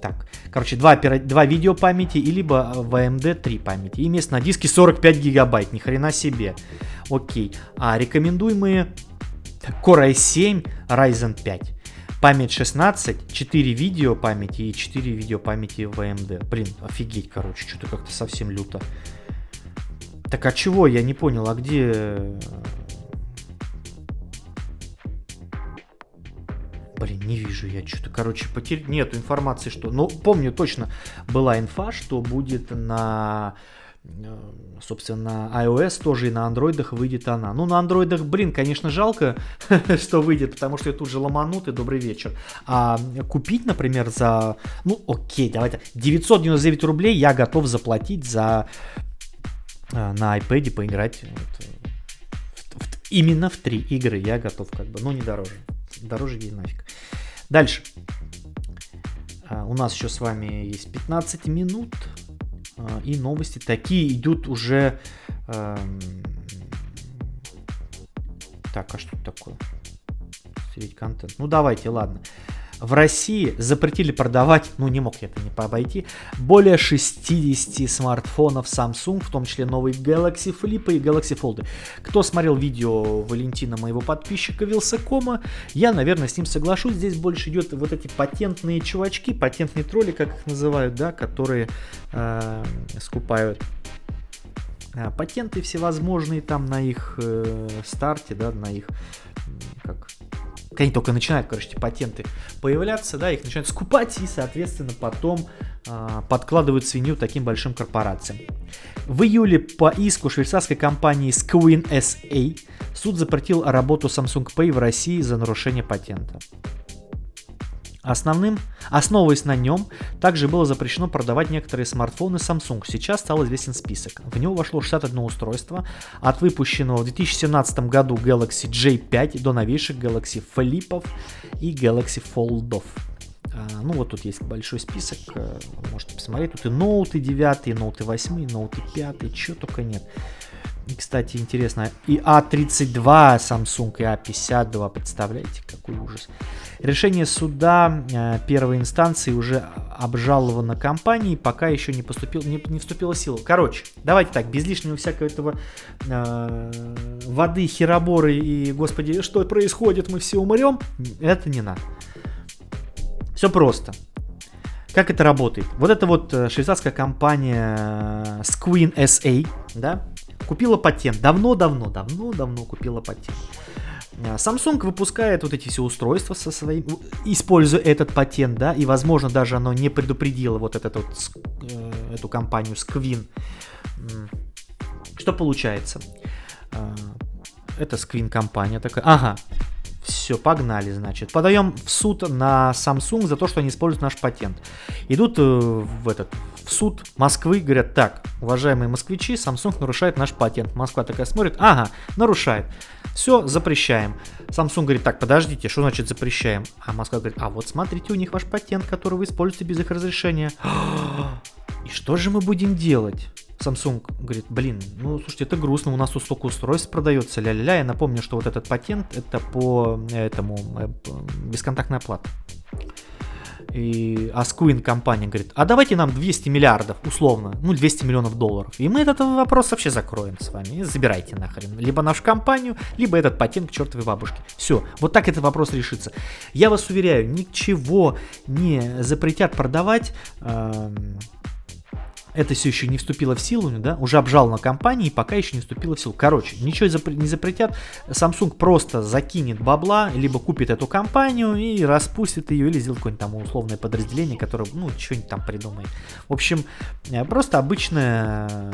так, Короче, два, два видео памяти и либо в AMD 3 памяти. И место на диске 45 гигабайт, ни хрена себе. Окей. А рекомендуемые Core i7, Ryzen 5. Память 16, 4 видео памяти и 4 видео памяти в AMD. Блин, офигеть, короче, что-то как-то совсем люто. Так а чего? Я не понял, а где... Блин, не вижу я что-то, короче, потерял. Нету информации, что... Ну, помню точно, была инфа, что будет на Э, собственно, на iOS тоже и на андроидах выйдет она. Ну, на андроидах, блин, конечно, жалко, что выйдет, потому что я тут же ломанутый, добрый вечер. А купить, например, за, ну, окей, давайте, 999 рублей я готов заплатить за э, на iPad поиграть вот, в, в, именно в три игры я готов как бы, но не дороже. Дороже ей нафиг. Дальше. А, у нас еще с вами есть 15 минут. А, и новости такие идут уже... Эм... Так, а что такое? Средь контент. Ну давайте, ладно в России запретили продавать, ну не мог я это не обойти, более 60 смартфонов Samsung, в том числе новые Galaxy Flip и Galaxy Fold. Кто смотрел видео Валентина, моего подписчика Вилсакома, я, наверное, с ним соглашусь. Здесь больше идет вот эти патентные чувачки, патентные тролли, как их называют, да, которые э, скупают э, патенты всевозможные там на их э, старте, да, на их как они только начинают, короче, эти патенты появляться, да, их начинают скупать и, соответственно, потом э, подкладывают свинью таким большим корпорациям. В июле по иску швейцарской компании Squin SA суд запретил работу Samsung Pay в России за нарушение патента. Основным, основываясь на нем, также было запрещено продавать некоторые смартфоны Samsung. Сейчас стал известен список. В него вошло 61 устройство от выпущенного в 2017 году Galaxy J5 до новейших Galaxy Flip и Galaxy Fold. А, ну вот тут есть большой список, э, можете посмотреть. Тут и ноуты 9, и ноуты 8, и ноуты 5, чего только нет. И, кстати, интересно, и А32 Samsung, и А52, представляете, какой ужас. Решение суда э, первой инстанции уже обжаловано компанией, пока еще не, поступил, не, не вступила в силу. Короче, давайте так, без лишнего всякого этого э, воды, хероборы и, господи, что происходит, мы все умрем, это не надо. Все просто. Как это работает? Вот это вот э, швейцарская компания э, Squin SA, да, купила патент. Давно-давно, давно-давно купила патент. А, Samsung выпускает вот эти все устройства со своим, используя этот патент, да, и, возможно, даже оно не предупредило вот этот вот, э, эту компанию Squin. Что получается? А, это Squin компания такая. Ага, все, погнали, значит. Подаем в суд на Samsung за то, что они используют наш патент. Идут э, в этот в суд Москвы, говорят, так, уважаемые москвичи, Samsung нарушает наш патент. Москва такая смотрит, ага, нарушает. Все, запрещаем. Samsung говорит, так, подождите, что значит запрещаем? А Москва говорит, а вот смотрите, у них ваш патент, который вы используете без их разрешения. И что же мы будем делать? Samsung говорит, блин, ну слушайте, это грустно, у нас тут столько устройств продается, ля-ля-ля. Я напомню, что вот этот патент это по этому э, бесконтактная оплата. И Asquin компания говорит, а давайте нам 200 миллиардов, условно, ну 200 миллионов долларов. И мы этот вопрос вообще закроем с вами. Забирайте нахрен. Либо нашу компанию, либо этот патент к чертовой бабушке. Все, вот так этот вопрос решится. Я вас уверяю, ничего не запретят продавать. Эм, это все еще не вступило в силу, да, уже обжал на компании, пока еще не вступило в силу. Короче, ничего не запретят, Samsung просто закинет бабла, либо купит эту компанию и распустит ее, или сделает какое-нибудь там условное подразделение, которое, ну, что-нибудь там придумает. В общем, э, просто обычная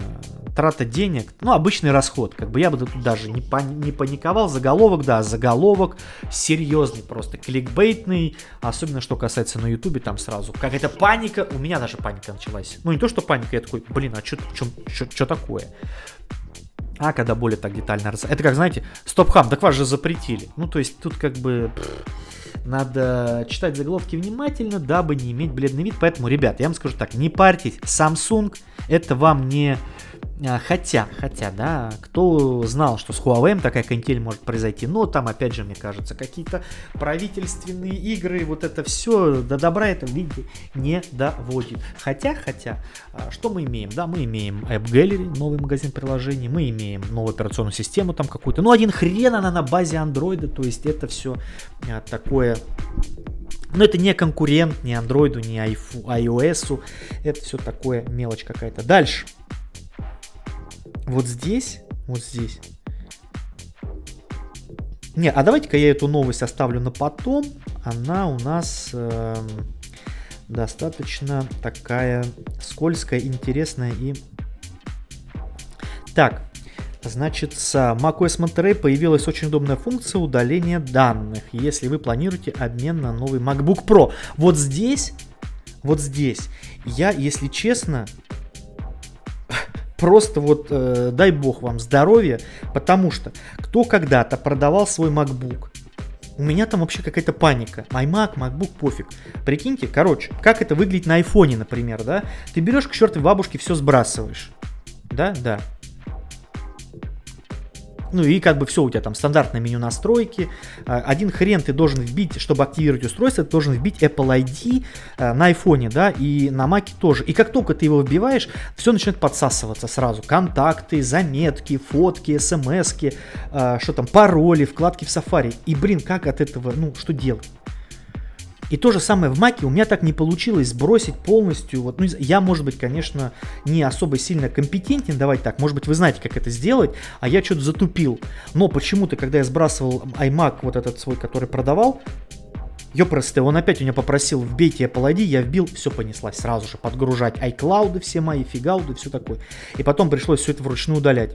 трата денег, ну, обычный расход, как бы я бы тут даже не, пани- не паниковал, заголовок, да, заголовок серьезный, просто кликбейтный, особенно что касается на ютубе, там сразу какая-то паника, у меня даже паника началась, ну, не то, что паника, я такой, блин, а что такое? А когда более так детально раз... Это как, знаете, стоп-хам, так вас же запретили. Ну, то есть тут как бы... надо читать заголовки внимательно, дабы не иметь бледный вид. Поэтому, ребят, я вам скажу так, не парьтесь. Samsung это вам не хотя, хотя, да, кто знал, что с Huawei такая канитель может произойти, но там, опять же, мне кажется, какие-то правительственные игры, вот это все до добра это, видите, не доводит. Хотя, хотя, а, что мы имеем? Да, мы имеем App Gallery, новый магазин приложений, мы имеем новую операционную систему там какую-то, ну, один хрен она на базе андроида, то есть это все а, такое но это не конкурент ни андроиду, ни iOS. Это все такое мелочь какая-то. Дальше вот здесь, вот здесь. Не, а давайте-ка я эту новость оставлю на потом. Она у нас э, достаточно такая скользкая, интересная и... Так, значит, с macOS Monterey появилась очень удобная функция удаления данных, если вы планируете обмен на новый MacBook Pro. Вот здесь, вот здесь, я, если честно, просто вот э, дай бог вам здоровья, потому что кто когда-то продавал свой MacBook, у меня там вообще какая-то паника. iMac, MacBook, пофиг. Прикиньте, короче, как это выглядит на айфоне, например, да? Ты берешь к чертовой бабушке, все сбрасываешь. Да, да. Ну и как бы все, у тебя там стандартное меню настройки. А, один хрен ты должен вбить, чтобы активировать устройство, ты должен вбить Apple ID а, на iPhone, да, и на Mac тоже. И как только ты его вбиваешь, все начинает подсасываться сразу. Контакты, заметки, фотки, смс а, что там, пароли, вкладки в Safari. И, блин, как от этого, ну, что делать? И то же самое в Маке у меня так не получилось сбросить полностью. Вот, ну, я, может быть, конечно, не особо сильно компетентен, давайте так, может быть, вы знаете, как это сделать, а я что-то затупил. Но почему-то, когда я сбрасывал iMac, вот этот свой, который продавал, Ёпросты, он опять у меня попросил, вбейте Apple ID, я вбил, все понеслась сразу же, подгружать iCloud, все мои фигауды, все такое. И потом пришлось все это вручную удалять.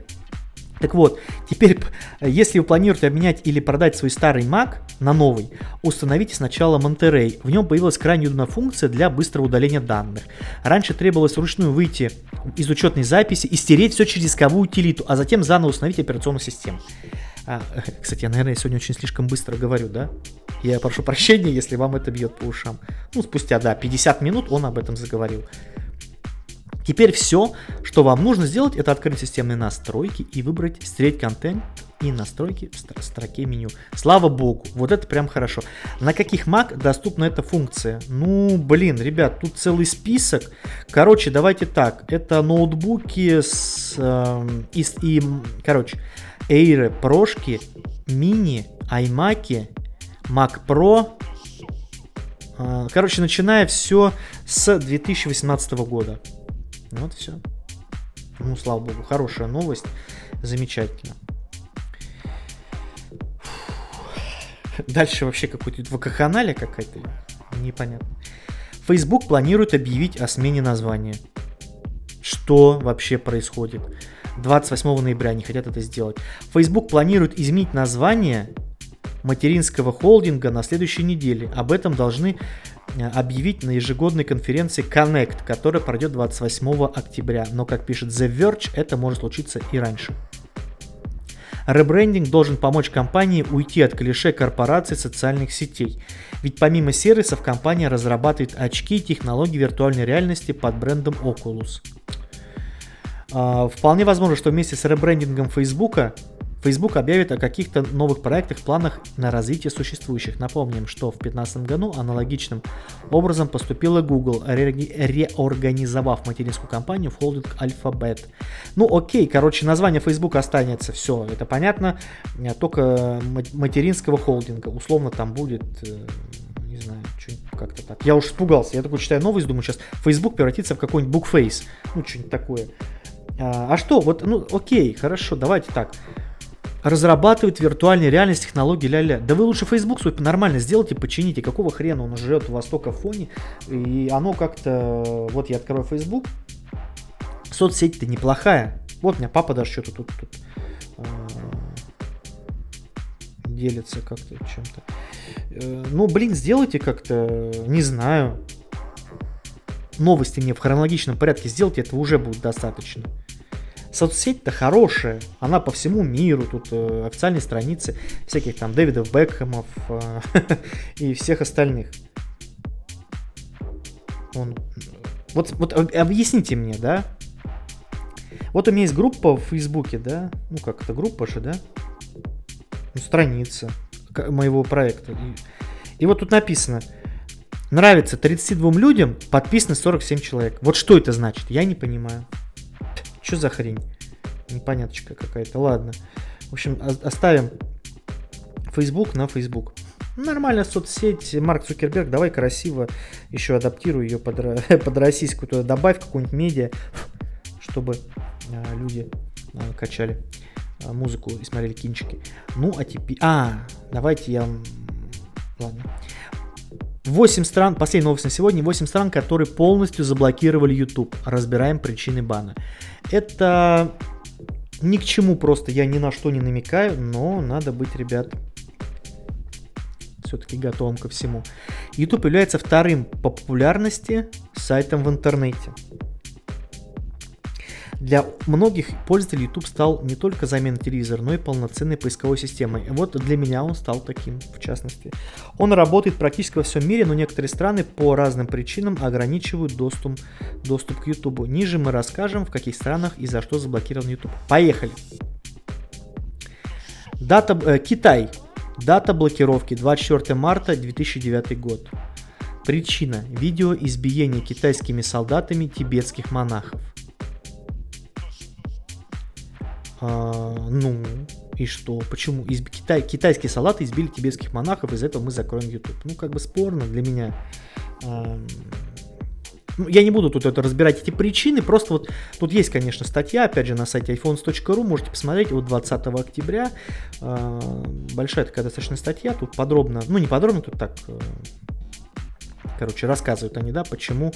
Так вот, теперь, если вы планируете обменять или продать свой старый Mac на новый, установите сначала Monterey. В нем появилась крайне удобная функция для быстрого удаления данных. Раньше требовалось вручную выйти из учетной записи и стереть все через дисковую утилиту, а затем заново установить операционную систему. А, кстати, я, наверное, сегодня очень слишком быстро говорю, да? Я прошу прощения, если вам это бьет по ушам. Ну, спустя, да, 50 минут он об этом заговорил. Теперь все, что вам нужно сделать, это открыть системные настройки и выбрать «Стереть контент» и настройки в строке меню. Слава богу, вот это прям хорошо. На каких Mac доступна эта функция? Ну, блин, ребят, тут целый список. Короче, давайте так. Это ноутбуки с... Э, и, и, короче, Air, прошки, мини, iMac, Mac Pro. Э, короче, начиная все с 2018 года. Вот все. Ну, слава богу, хорошая новость. Замечательно. Дальше вообще какой-то вакханалия какая-то. Непонятно. Facebook планирует объявить о смене названия. Что вообще происходит? 28 ноября они хотят это сделать. Facebook планирует изменить название материнского холдинга на следующей неделе. Об этом должны объявить на ежегодной конференции Connect, которая пройдет 28 октября. Но, как пишет The Verge, это может случиться и раньше. Ребрендинг должен помочь компании уйти от клише корпораций социальных сетей. Ведь помимо сервисов, компания разрабатывает очки и технологии виртуальной реальности под брендом Oculus. А, вполне возможно, что вместе с ребрендингом Facebook Facebook объявит о каких-то новых проектах, планах на развитие существующих. Напомним, что в 2015 году аналогичным образом поступила Google, ре- реорганизовав материнскую компанию в холдинг Alphabet. Ну окей, короче, название Facebook останется, все, это понятно, только материнского холдинга. Условно там будет э, не знаю, как-то так. Я уж испугался. Я такой читаю новость, думаю, сейчас Facebook превратится в какой-нибудь букфейс. Ну, что-нибудь такое. А, а что? Вот, ну, окей, хорошо, давайте так разрабатывает виртуальную реальность технологии ля-ля. Да вы лучше Facebook свой нормально сделайте, почините. Какого хрена он жрет у вас только в фоне? И оно как-то... Вот я открою Facebook. Соцсеть-то неплохая. Вот у меня папа даже что-то тут, тут э, делится как-то чем-то. Э, ну, блин, сделайте как-то, не знаю, новости мне в хронологичном порядке сделайте, этого уже будет достаточно. Соцсеть-то хорошая, она по всему миру, тут э, официальные страницы всяких там Дэвидов Бекхэмов э, и всех остальных. Он... Вот, вот объясните мне, да? Вот у меня есть группа в Фейсбуке, да, ну как это, группа же, да, ну, страница моего проекта. И, и вот тут написано, нравится 32 людям, подписано 47 человек. Вот что это значит? Я не понимаю. Что за хрень? Непоняточка какая-то. Ладно. В общем, оставим Facebook на Facebook. Нормальная соцсеть, Марк Цукерберг, давай красиво еще адаптируй ее под, под российскую, туда добавь какую-нибудь медиа, чтобы а, люди а, качали а, музыку и смотрели кинчики. Ну, а теперь... А, давайте я... Ладно. 8 стран, последняя новость на сегодня, 8 стран, которые полностью заблокировали YouTube. Разбираем причины бана. Это ни к чему просто, я ни на что не намекаю, но надо быть, ребят, все-таки готовым ко всему. YouTube является вторым по популярности сайтом в интернете. Для многих пользователей YouTube стал не только заменой телевизора, но и полноценной поисковой системой. Вот для меня он стал таким, в частности. Он работает практически во всем мире, но некоторые страны по разным причинам ограничивают доступ, доступ к YouTube. Ниже мы расскажем, в каких странах и за что заблокирован YouTube. Поехали! Дата, э, Китай. Дата блокировки 24 марта 2009 год. Причина. Видео избиения китайскими солдатами тибетских монахов. А, ну, и что? Почему? Из, Китай, китайские салаты избили тибетских монахов, из-за этого мы закроем YouTube. Ну, как бы спорно для меня. А, я не буду тут это разбирать эти причины, просто вот тут есть, конечно, статья, опять же, на сайте iPhones.ru, можете посмотреть, вот 20 октября, э, большая такая достаточно статья, тут подробно, ну не подробно, тут так, э, короче, рассказывают они, да, почему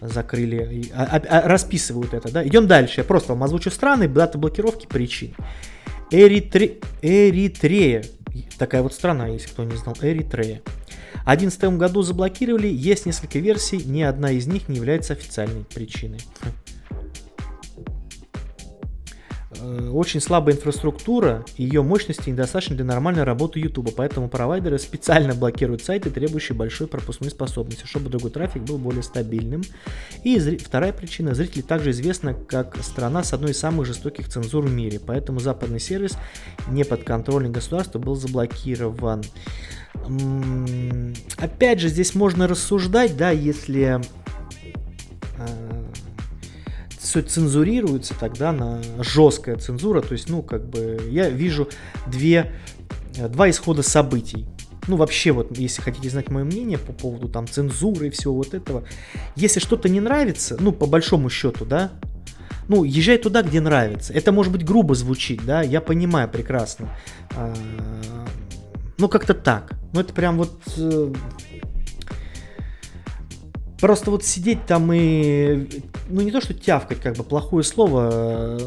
закрыли, а, а, а, расписывают это, да. Идем дальше, я просто вам озвучу страны, даты блокировки, причин. Эритре... Эритрея, такая вот страна, если кто не знал, Эритрея. В 2011 году заблокировали, есть несколько версий, ни одна из них не является официальной причиной. Э, очень слабая инфраструктура, ее мощности недостаточно для нормальной работы YouTube, поэтому провайдеры специально блокируют сайты, требующие большой пропускной способности, чтобы другой трафик был более стабильным. И зри... вторая причина, зрители также известна как страна с одной из самых жестоких цензур в мире, поэтому западный сервис не подконтрольный государству был заблокирован. Опять же, здесь можно рассуждать, да, если э, все цензурируется тогда на жесткая цензура. То есть, ну, как бы я вижу две, э, два исхода событий. Ну, вообще, вот, если хотите знать мое мнение по поводу там цензуры и всего вот этого. Если что-то не нравится, ну, по большому счету, да, ну, езжай туда, где нравится. Это может быть грубо звучит, да, я понимаю прекрасно. А, ну, как-то так. Ну, это прям вот э, Просто вот сидеть там и, ну не то что тявкать, как бы плохое слово,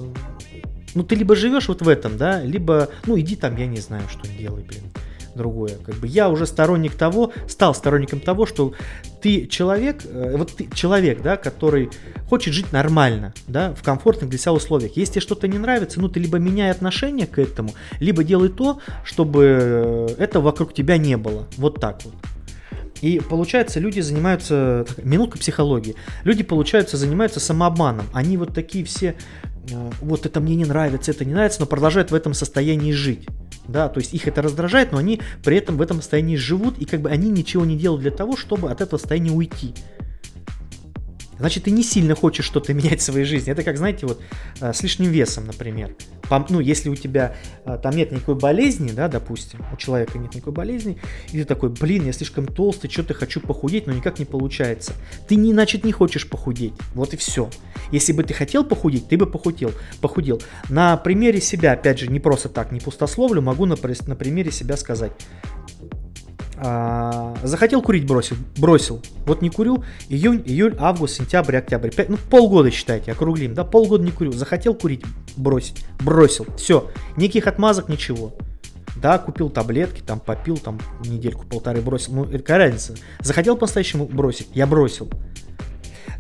ну ты либо живешь вот в этом, да, либо, ну иди там, я не знаю, что делай, блин, другое. Как бы я уже сторонник того, стал сторонником того, что ты человек, э, вот ты человек, да, который хочет жить нормально, да, в комфортных для себя условиях. Если тебе что-то не нравится, ну ты либо меняй отношение к этому, либо делай то, чтобы это вокруг тебя не было. Вот так вот. И получается, люди занимаются, минутка психологии, люди, получается, занимаются самообманом. Они вот такие все, э, вот это мне не нравится, это не нравится, но продолжают в этом состоянии жить. Да, то есть их это раздражает, но они при этом в этом состоянии живут, и как бы они ничего не делают для того, чтобы от этого состояния уйти значит, ты не сильно хочешь что-то менять в своей жизни. Это как, знаете, вот э, с лишним весом, например. Ну, если у тебя э, там нет никакой болезни, да, допустим, у человека нет никакой болезни, и ты такой, блин, я слишком толстый, что-то хочу похудеть, но никак не получается. Ты, не, значит, не хочешь похудеть. Вот и все. Если бы ты хотел похудеть, ты бы похудел. похудел. На примере себя, опять же, не просто так, не пустословлю, могу на, на примере себя сказать. А, захотел курить, бросил. Бросил. Вот не курю. Июнь, июль, август, сентябрь, октябрь. 5, ну, полгода считайте, округлим. Да, полгода не курю. Захотел курить, бросить. Бросил. Все. Никаких отмазок, ничего. Да, купил таблетки, там попил, там недельку-полторы бросил. Ну, это какая разница? Захотел по-настоящему бросить, я бросил.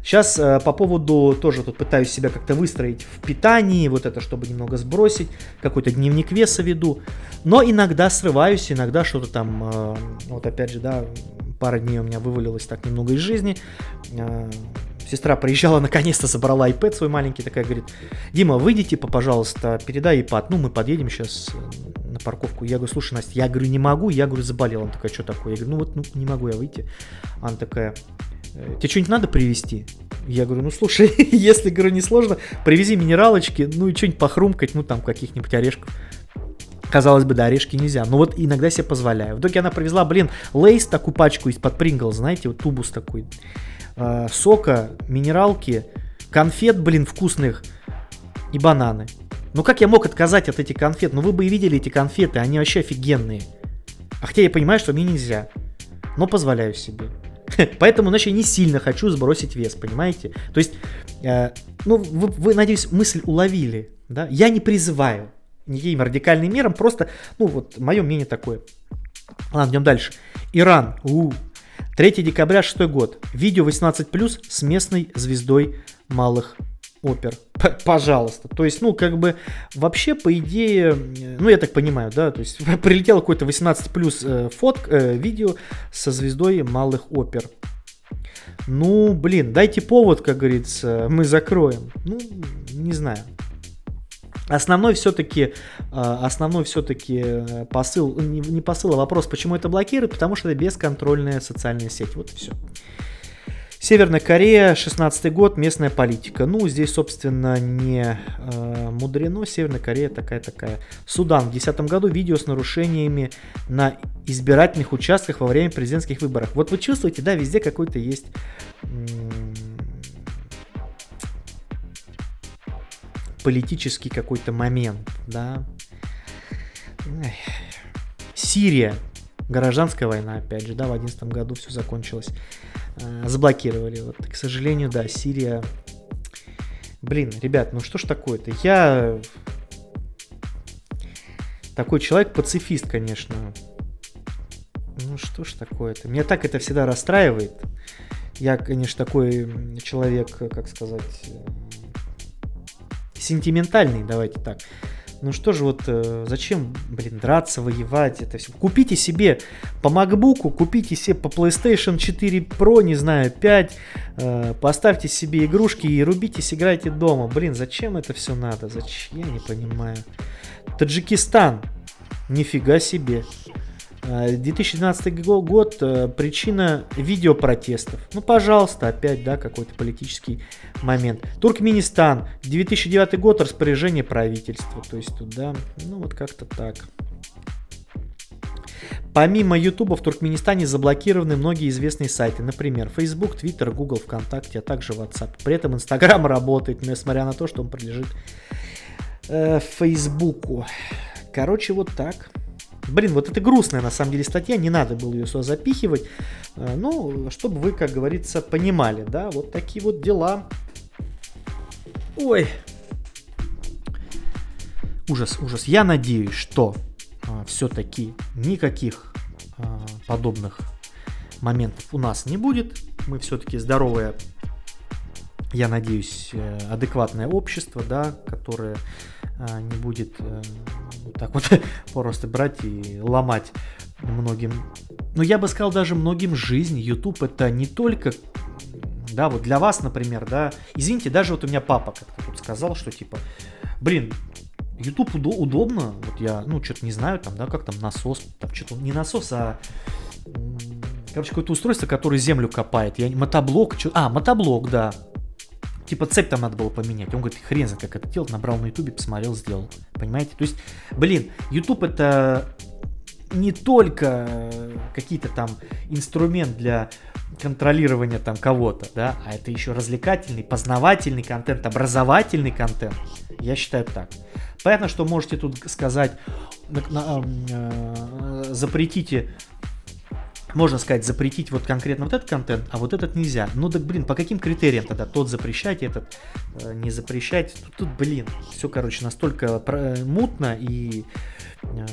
Сейчас э, по поводу тоже тут пытаюсь себя как-то выстроить в питании, вот это, чтобы немного сбросить, какой-то дневник веса веду. Но иногда срываюсь, иногда что-то там, э, вот опять же, да, пара дней у меня вывалилось так немного из жизни. Э, Сестра приезжала, наконец-то забрала iPad свой маленький, такая говорит, Дима, выйди, типа, пожалуйста, передай iPad. Ну, мы подъедем сейчас на парковку. Я говорю, слушай, Настя, я говорю, не могу, я говорю, заболел. Она такая, что такое? Я говорю, ну вот, ну, не могу я выйти. Она такая, «Э, тебе что-нибудь надо привезти? Я говорю, ну слушай, если, говорю, не сложно, привези минералочки, ну и что-нибудь похрумкать, ну там каких-нибудь орешков. Казалось бы, да, орешки нельзя, но вот иногда себе позволяю. В итоге она привезла, блин, лейс, такую пачку из-под Прингл, знаете, вот тубус такой, э, сока, минералки, конфет, блин, вкусных и бананы. Ну как я мог отказать от этих конфет? Ну вы бы и видели эти конфеты, они вообще офигенные. А хотя я понимаю, что мне нельзя, но позволяю себе. Поэтому, значит, я не сильно хочу сбросить вес, понимаете? То есть, э, ну, вы, вы, надеюсь, мысль уловили, да? Я не призываю никаким радикальным мерам, просто, ну, вот, мое мнение такое. Ладно, идем дальше. Иран. У, 3 декабря 6 год. Видео 18+, с местной звездой малых опер. Пожалуйста. То есть, ну, как бы, вообще, по идее, ну, я так понимаю, да, то есть, прилетело какое-то 18 плюс э, фот, э, видео со звездой малых опер. Ну, блин, дайте повод, как говорится, мы закроем. Ну, не знаю. Основной все-таки, а, основной все-таки э, посыл, не посыл, а вопрос, почему это блокируют, потому что это бесконтрольная социальная сеть, вот и все. Северная Корея, 16 год, местная политика. Ну, здесь, собственно, не э, мудрено. Северная Корея такая-такая. Судан в 2010 году видео с нарушениями на избирательных участках во время президентских выборов. Вот вы чувствуете, да, везде какой-то есть политический какой-то момент, да. Сирия, гражданская война, опять же, да, в 2011 году все закончилось. Э, заблокировали. Вот, к сожалению, да, Сирия... Блин, ребят, ну что ж такое-то? Я такой человек пацифист, конечно. Ну что ж такое-то? Меня так это всегда расстраивает. Я, конечно, такой человек, как сказать, сентиментальный, давайте так. Ну что же вот, э, зачем, блин, драться, воевать, это все. Купите себе по MacBook, купите себе по PlayStation 4 Pro, не знаю, 5, э, поставьте себе игрушки и рубитесь, играйте дома. Блин, зачем это все надо? Зачем? Я не понимаю. Таджикистан. Нифига себе. 2012 э, год, э, причина видеопротестов. Ну, пожалуйста, опять, да, какой-то политический момент. Туркменистан, 2009 год, распоряжение правительства. То есть туда, ну, вот как-то так. Помимо YouTube в Туркменистане заблокированы многие известные сайты, например, Facebook, Twitter, Google, ВКонтакте, а также WhatsApp. При этом Instagram работает, несмотря на то, что он принадлежит э, Фейсбуку. Короче, вот так. Блин, вот это грустная на самом деле статья, не надо было ее сюда запихивать. Э, ну, чтобы вы, как говорится, понимали, да, вот такие вот дела. Ой. Ужас, ужас. Я надеюсь, что а, все-таки никаких а, подобных моментов у нас не будет. Мы все-таки здоровые я надеюсь, э, адекватное общество, да, которое а, не будет а, так вот просто брать и ломать многим. Но я бы сказал даже многим жизнь. YouTube это не только, да, вот для вас, например, да. Извините, даже вот у меня папа как-то тут сказал, что типа, блин, YouTube удо- удобно. Вот я, ну, что-то не знаю, там, да, как там насос, там что-то не насос, а короче, какое-то устройство, которое землю копает. Я мотоблок, что, а, мотоблок, да. Типа цепь там надо было поменять. Он говорит, хрен знает, как это делать. Набрал на ютубе, посмотрел, сделал. Понимаете? То есть, блин, YouTube это не только какие-то там инструмент для контролирования там кого-то, да, а это еще развлекательный, познавательный контент, образовательный контент. Я считаю так. Понятно, что можете тут сказать, э, запретите можно сказать, запретить вот конкретно вот этот контент, а вот этот нельзя. Ну так, блин, по каким критериям тогда тот запрещать, этот э, не запрещать? Тут, тут, блин, все, короче, настолько про- мутно и... Э,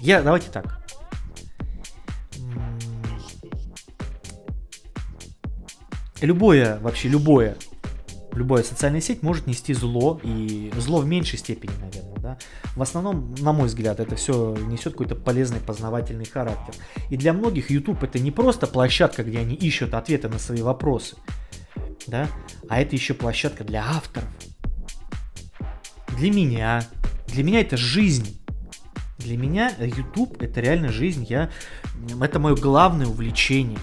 я, давайте так. Любое, вообще любое любая социальная сеть может нести зло, и зло в меньшей степени, наверное, да. В основном, на мой взгляд, это все несет какой-то полезный познавательный характер. И для многих YouTube это не просто площадка, где они ищут ответы на свои вопросы. да, а это еще площадка для авторов. Для меня. Для меня это жизнь. Для меня YouTube это реально жизнь. Я, это мое главное увлечение.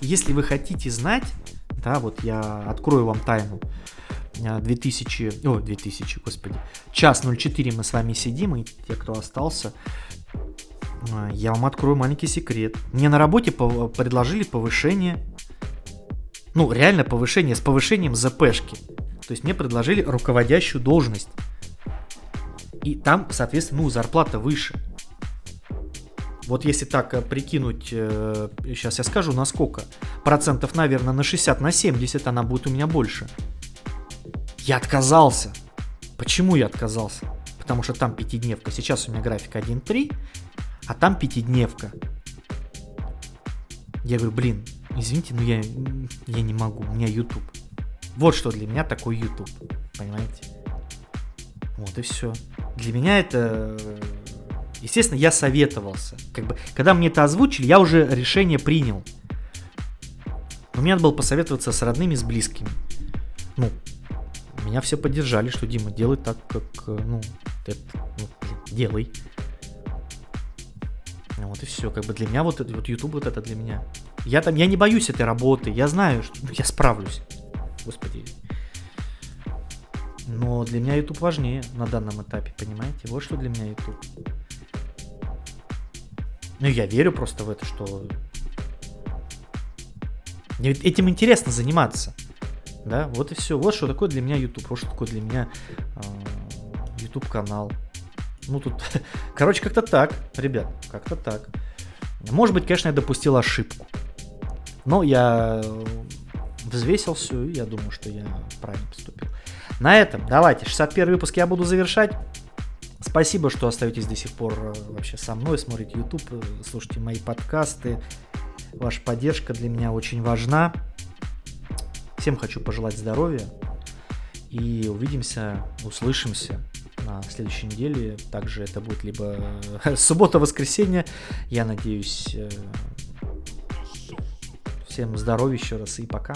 Если вы хотите знать, да, вот я открою вам тайну. 2000, о, 2000, господи, час 04 мы с вами сидим, и те, кто остался, а, я вам открою маленький секрет. Мне на работе предложили повышение, ну, реально повышение, с повышением ЗПшки. То есть мне предложили руководящую должность. И там, соответственно, ну, зарплата выше. Вот если так э, прикинуть, сейчас э, я скажу, на сколько. Процентов, наверное, на 60, на 70 она будет у меня больше. Я отказался. Почему я отказался? Потому что там пятидневка. Сейчас у меня график 1.3, а там пятидневка. Я говорю, блин, извините, но я, я не могу, у меня YouTube. Вот что для меня такой YouTube, понимаете? Вот и все. Для меня это... Естественно, я советовался. Как бы, когда мне это озвучили, я уже решение принял. Но мне надо было посоветоваться с родными, с близкими. Ну, меня все поддержали, что Дима, делай так, как, э, ну, это, ну, делай. Вот и все, как бы для меня вот это, вот YouTube вот это для меня. Я там, я не боюсь этой работы, я знаю, что ну, я справлюсь. Господи. Но для меня YouTube важнее на данном этапе, понимаете? Вот что для меня YouTube. Ну, я верю просто в это, что этим интересно заниматься. Да, вот и все. Вот что такое для меня YouTube. Вот что такое для меня э, YouTube канал. Ну тут, короче, как-то так, ребят, как-то так. Может быть, конечно, я допустил ошибку. Но я взвесил все, и я думаю, что я правильно поступил. На этом давайте, 61 выпуск я буду завершать. Спасибо, что остаетесь до сих пор э, вообще со мной, смотрите YouTube, э, слушайте мои подкасты. Ваша поддержка для меня очень важна. Всем хочу пожелать здоровья. И увидимся, услышимся на следующей неделе. Также это будет либо э, суббота-воскресенье. Я надеюсь, всем здоровья еще раз и пока.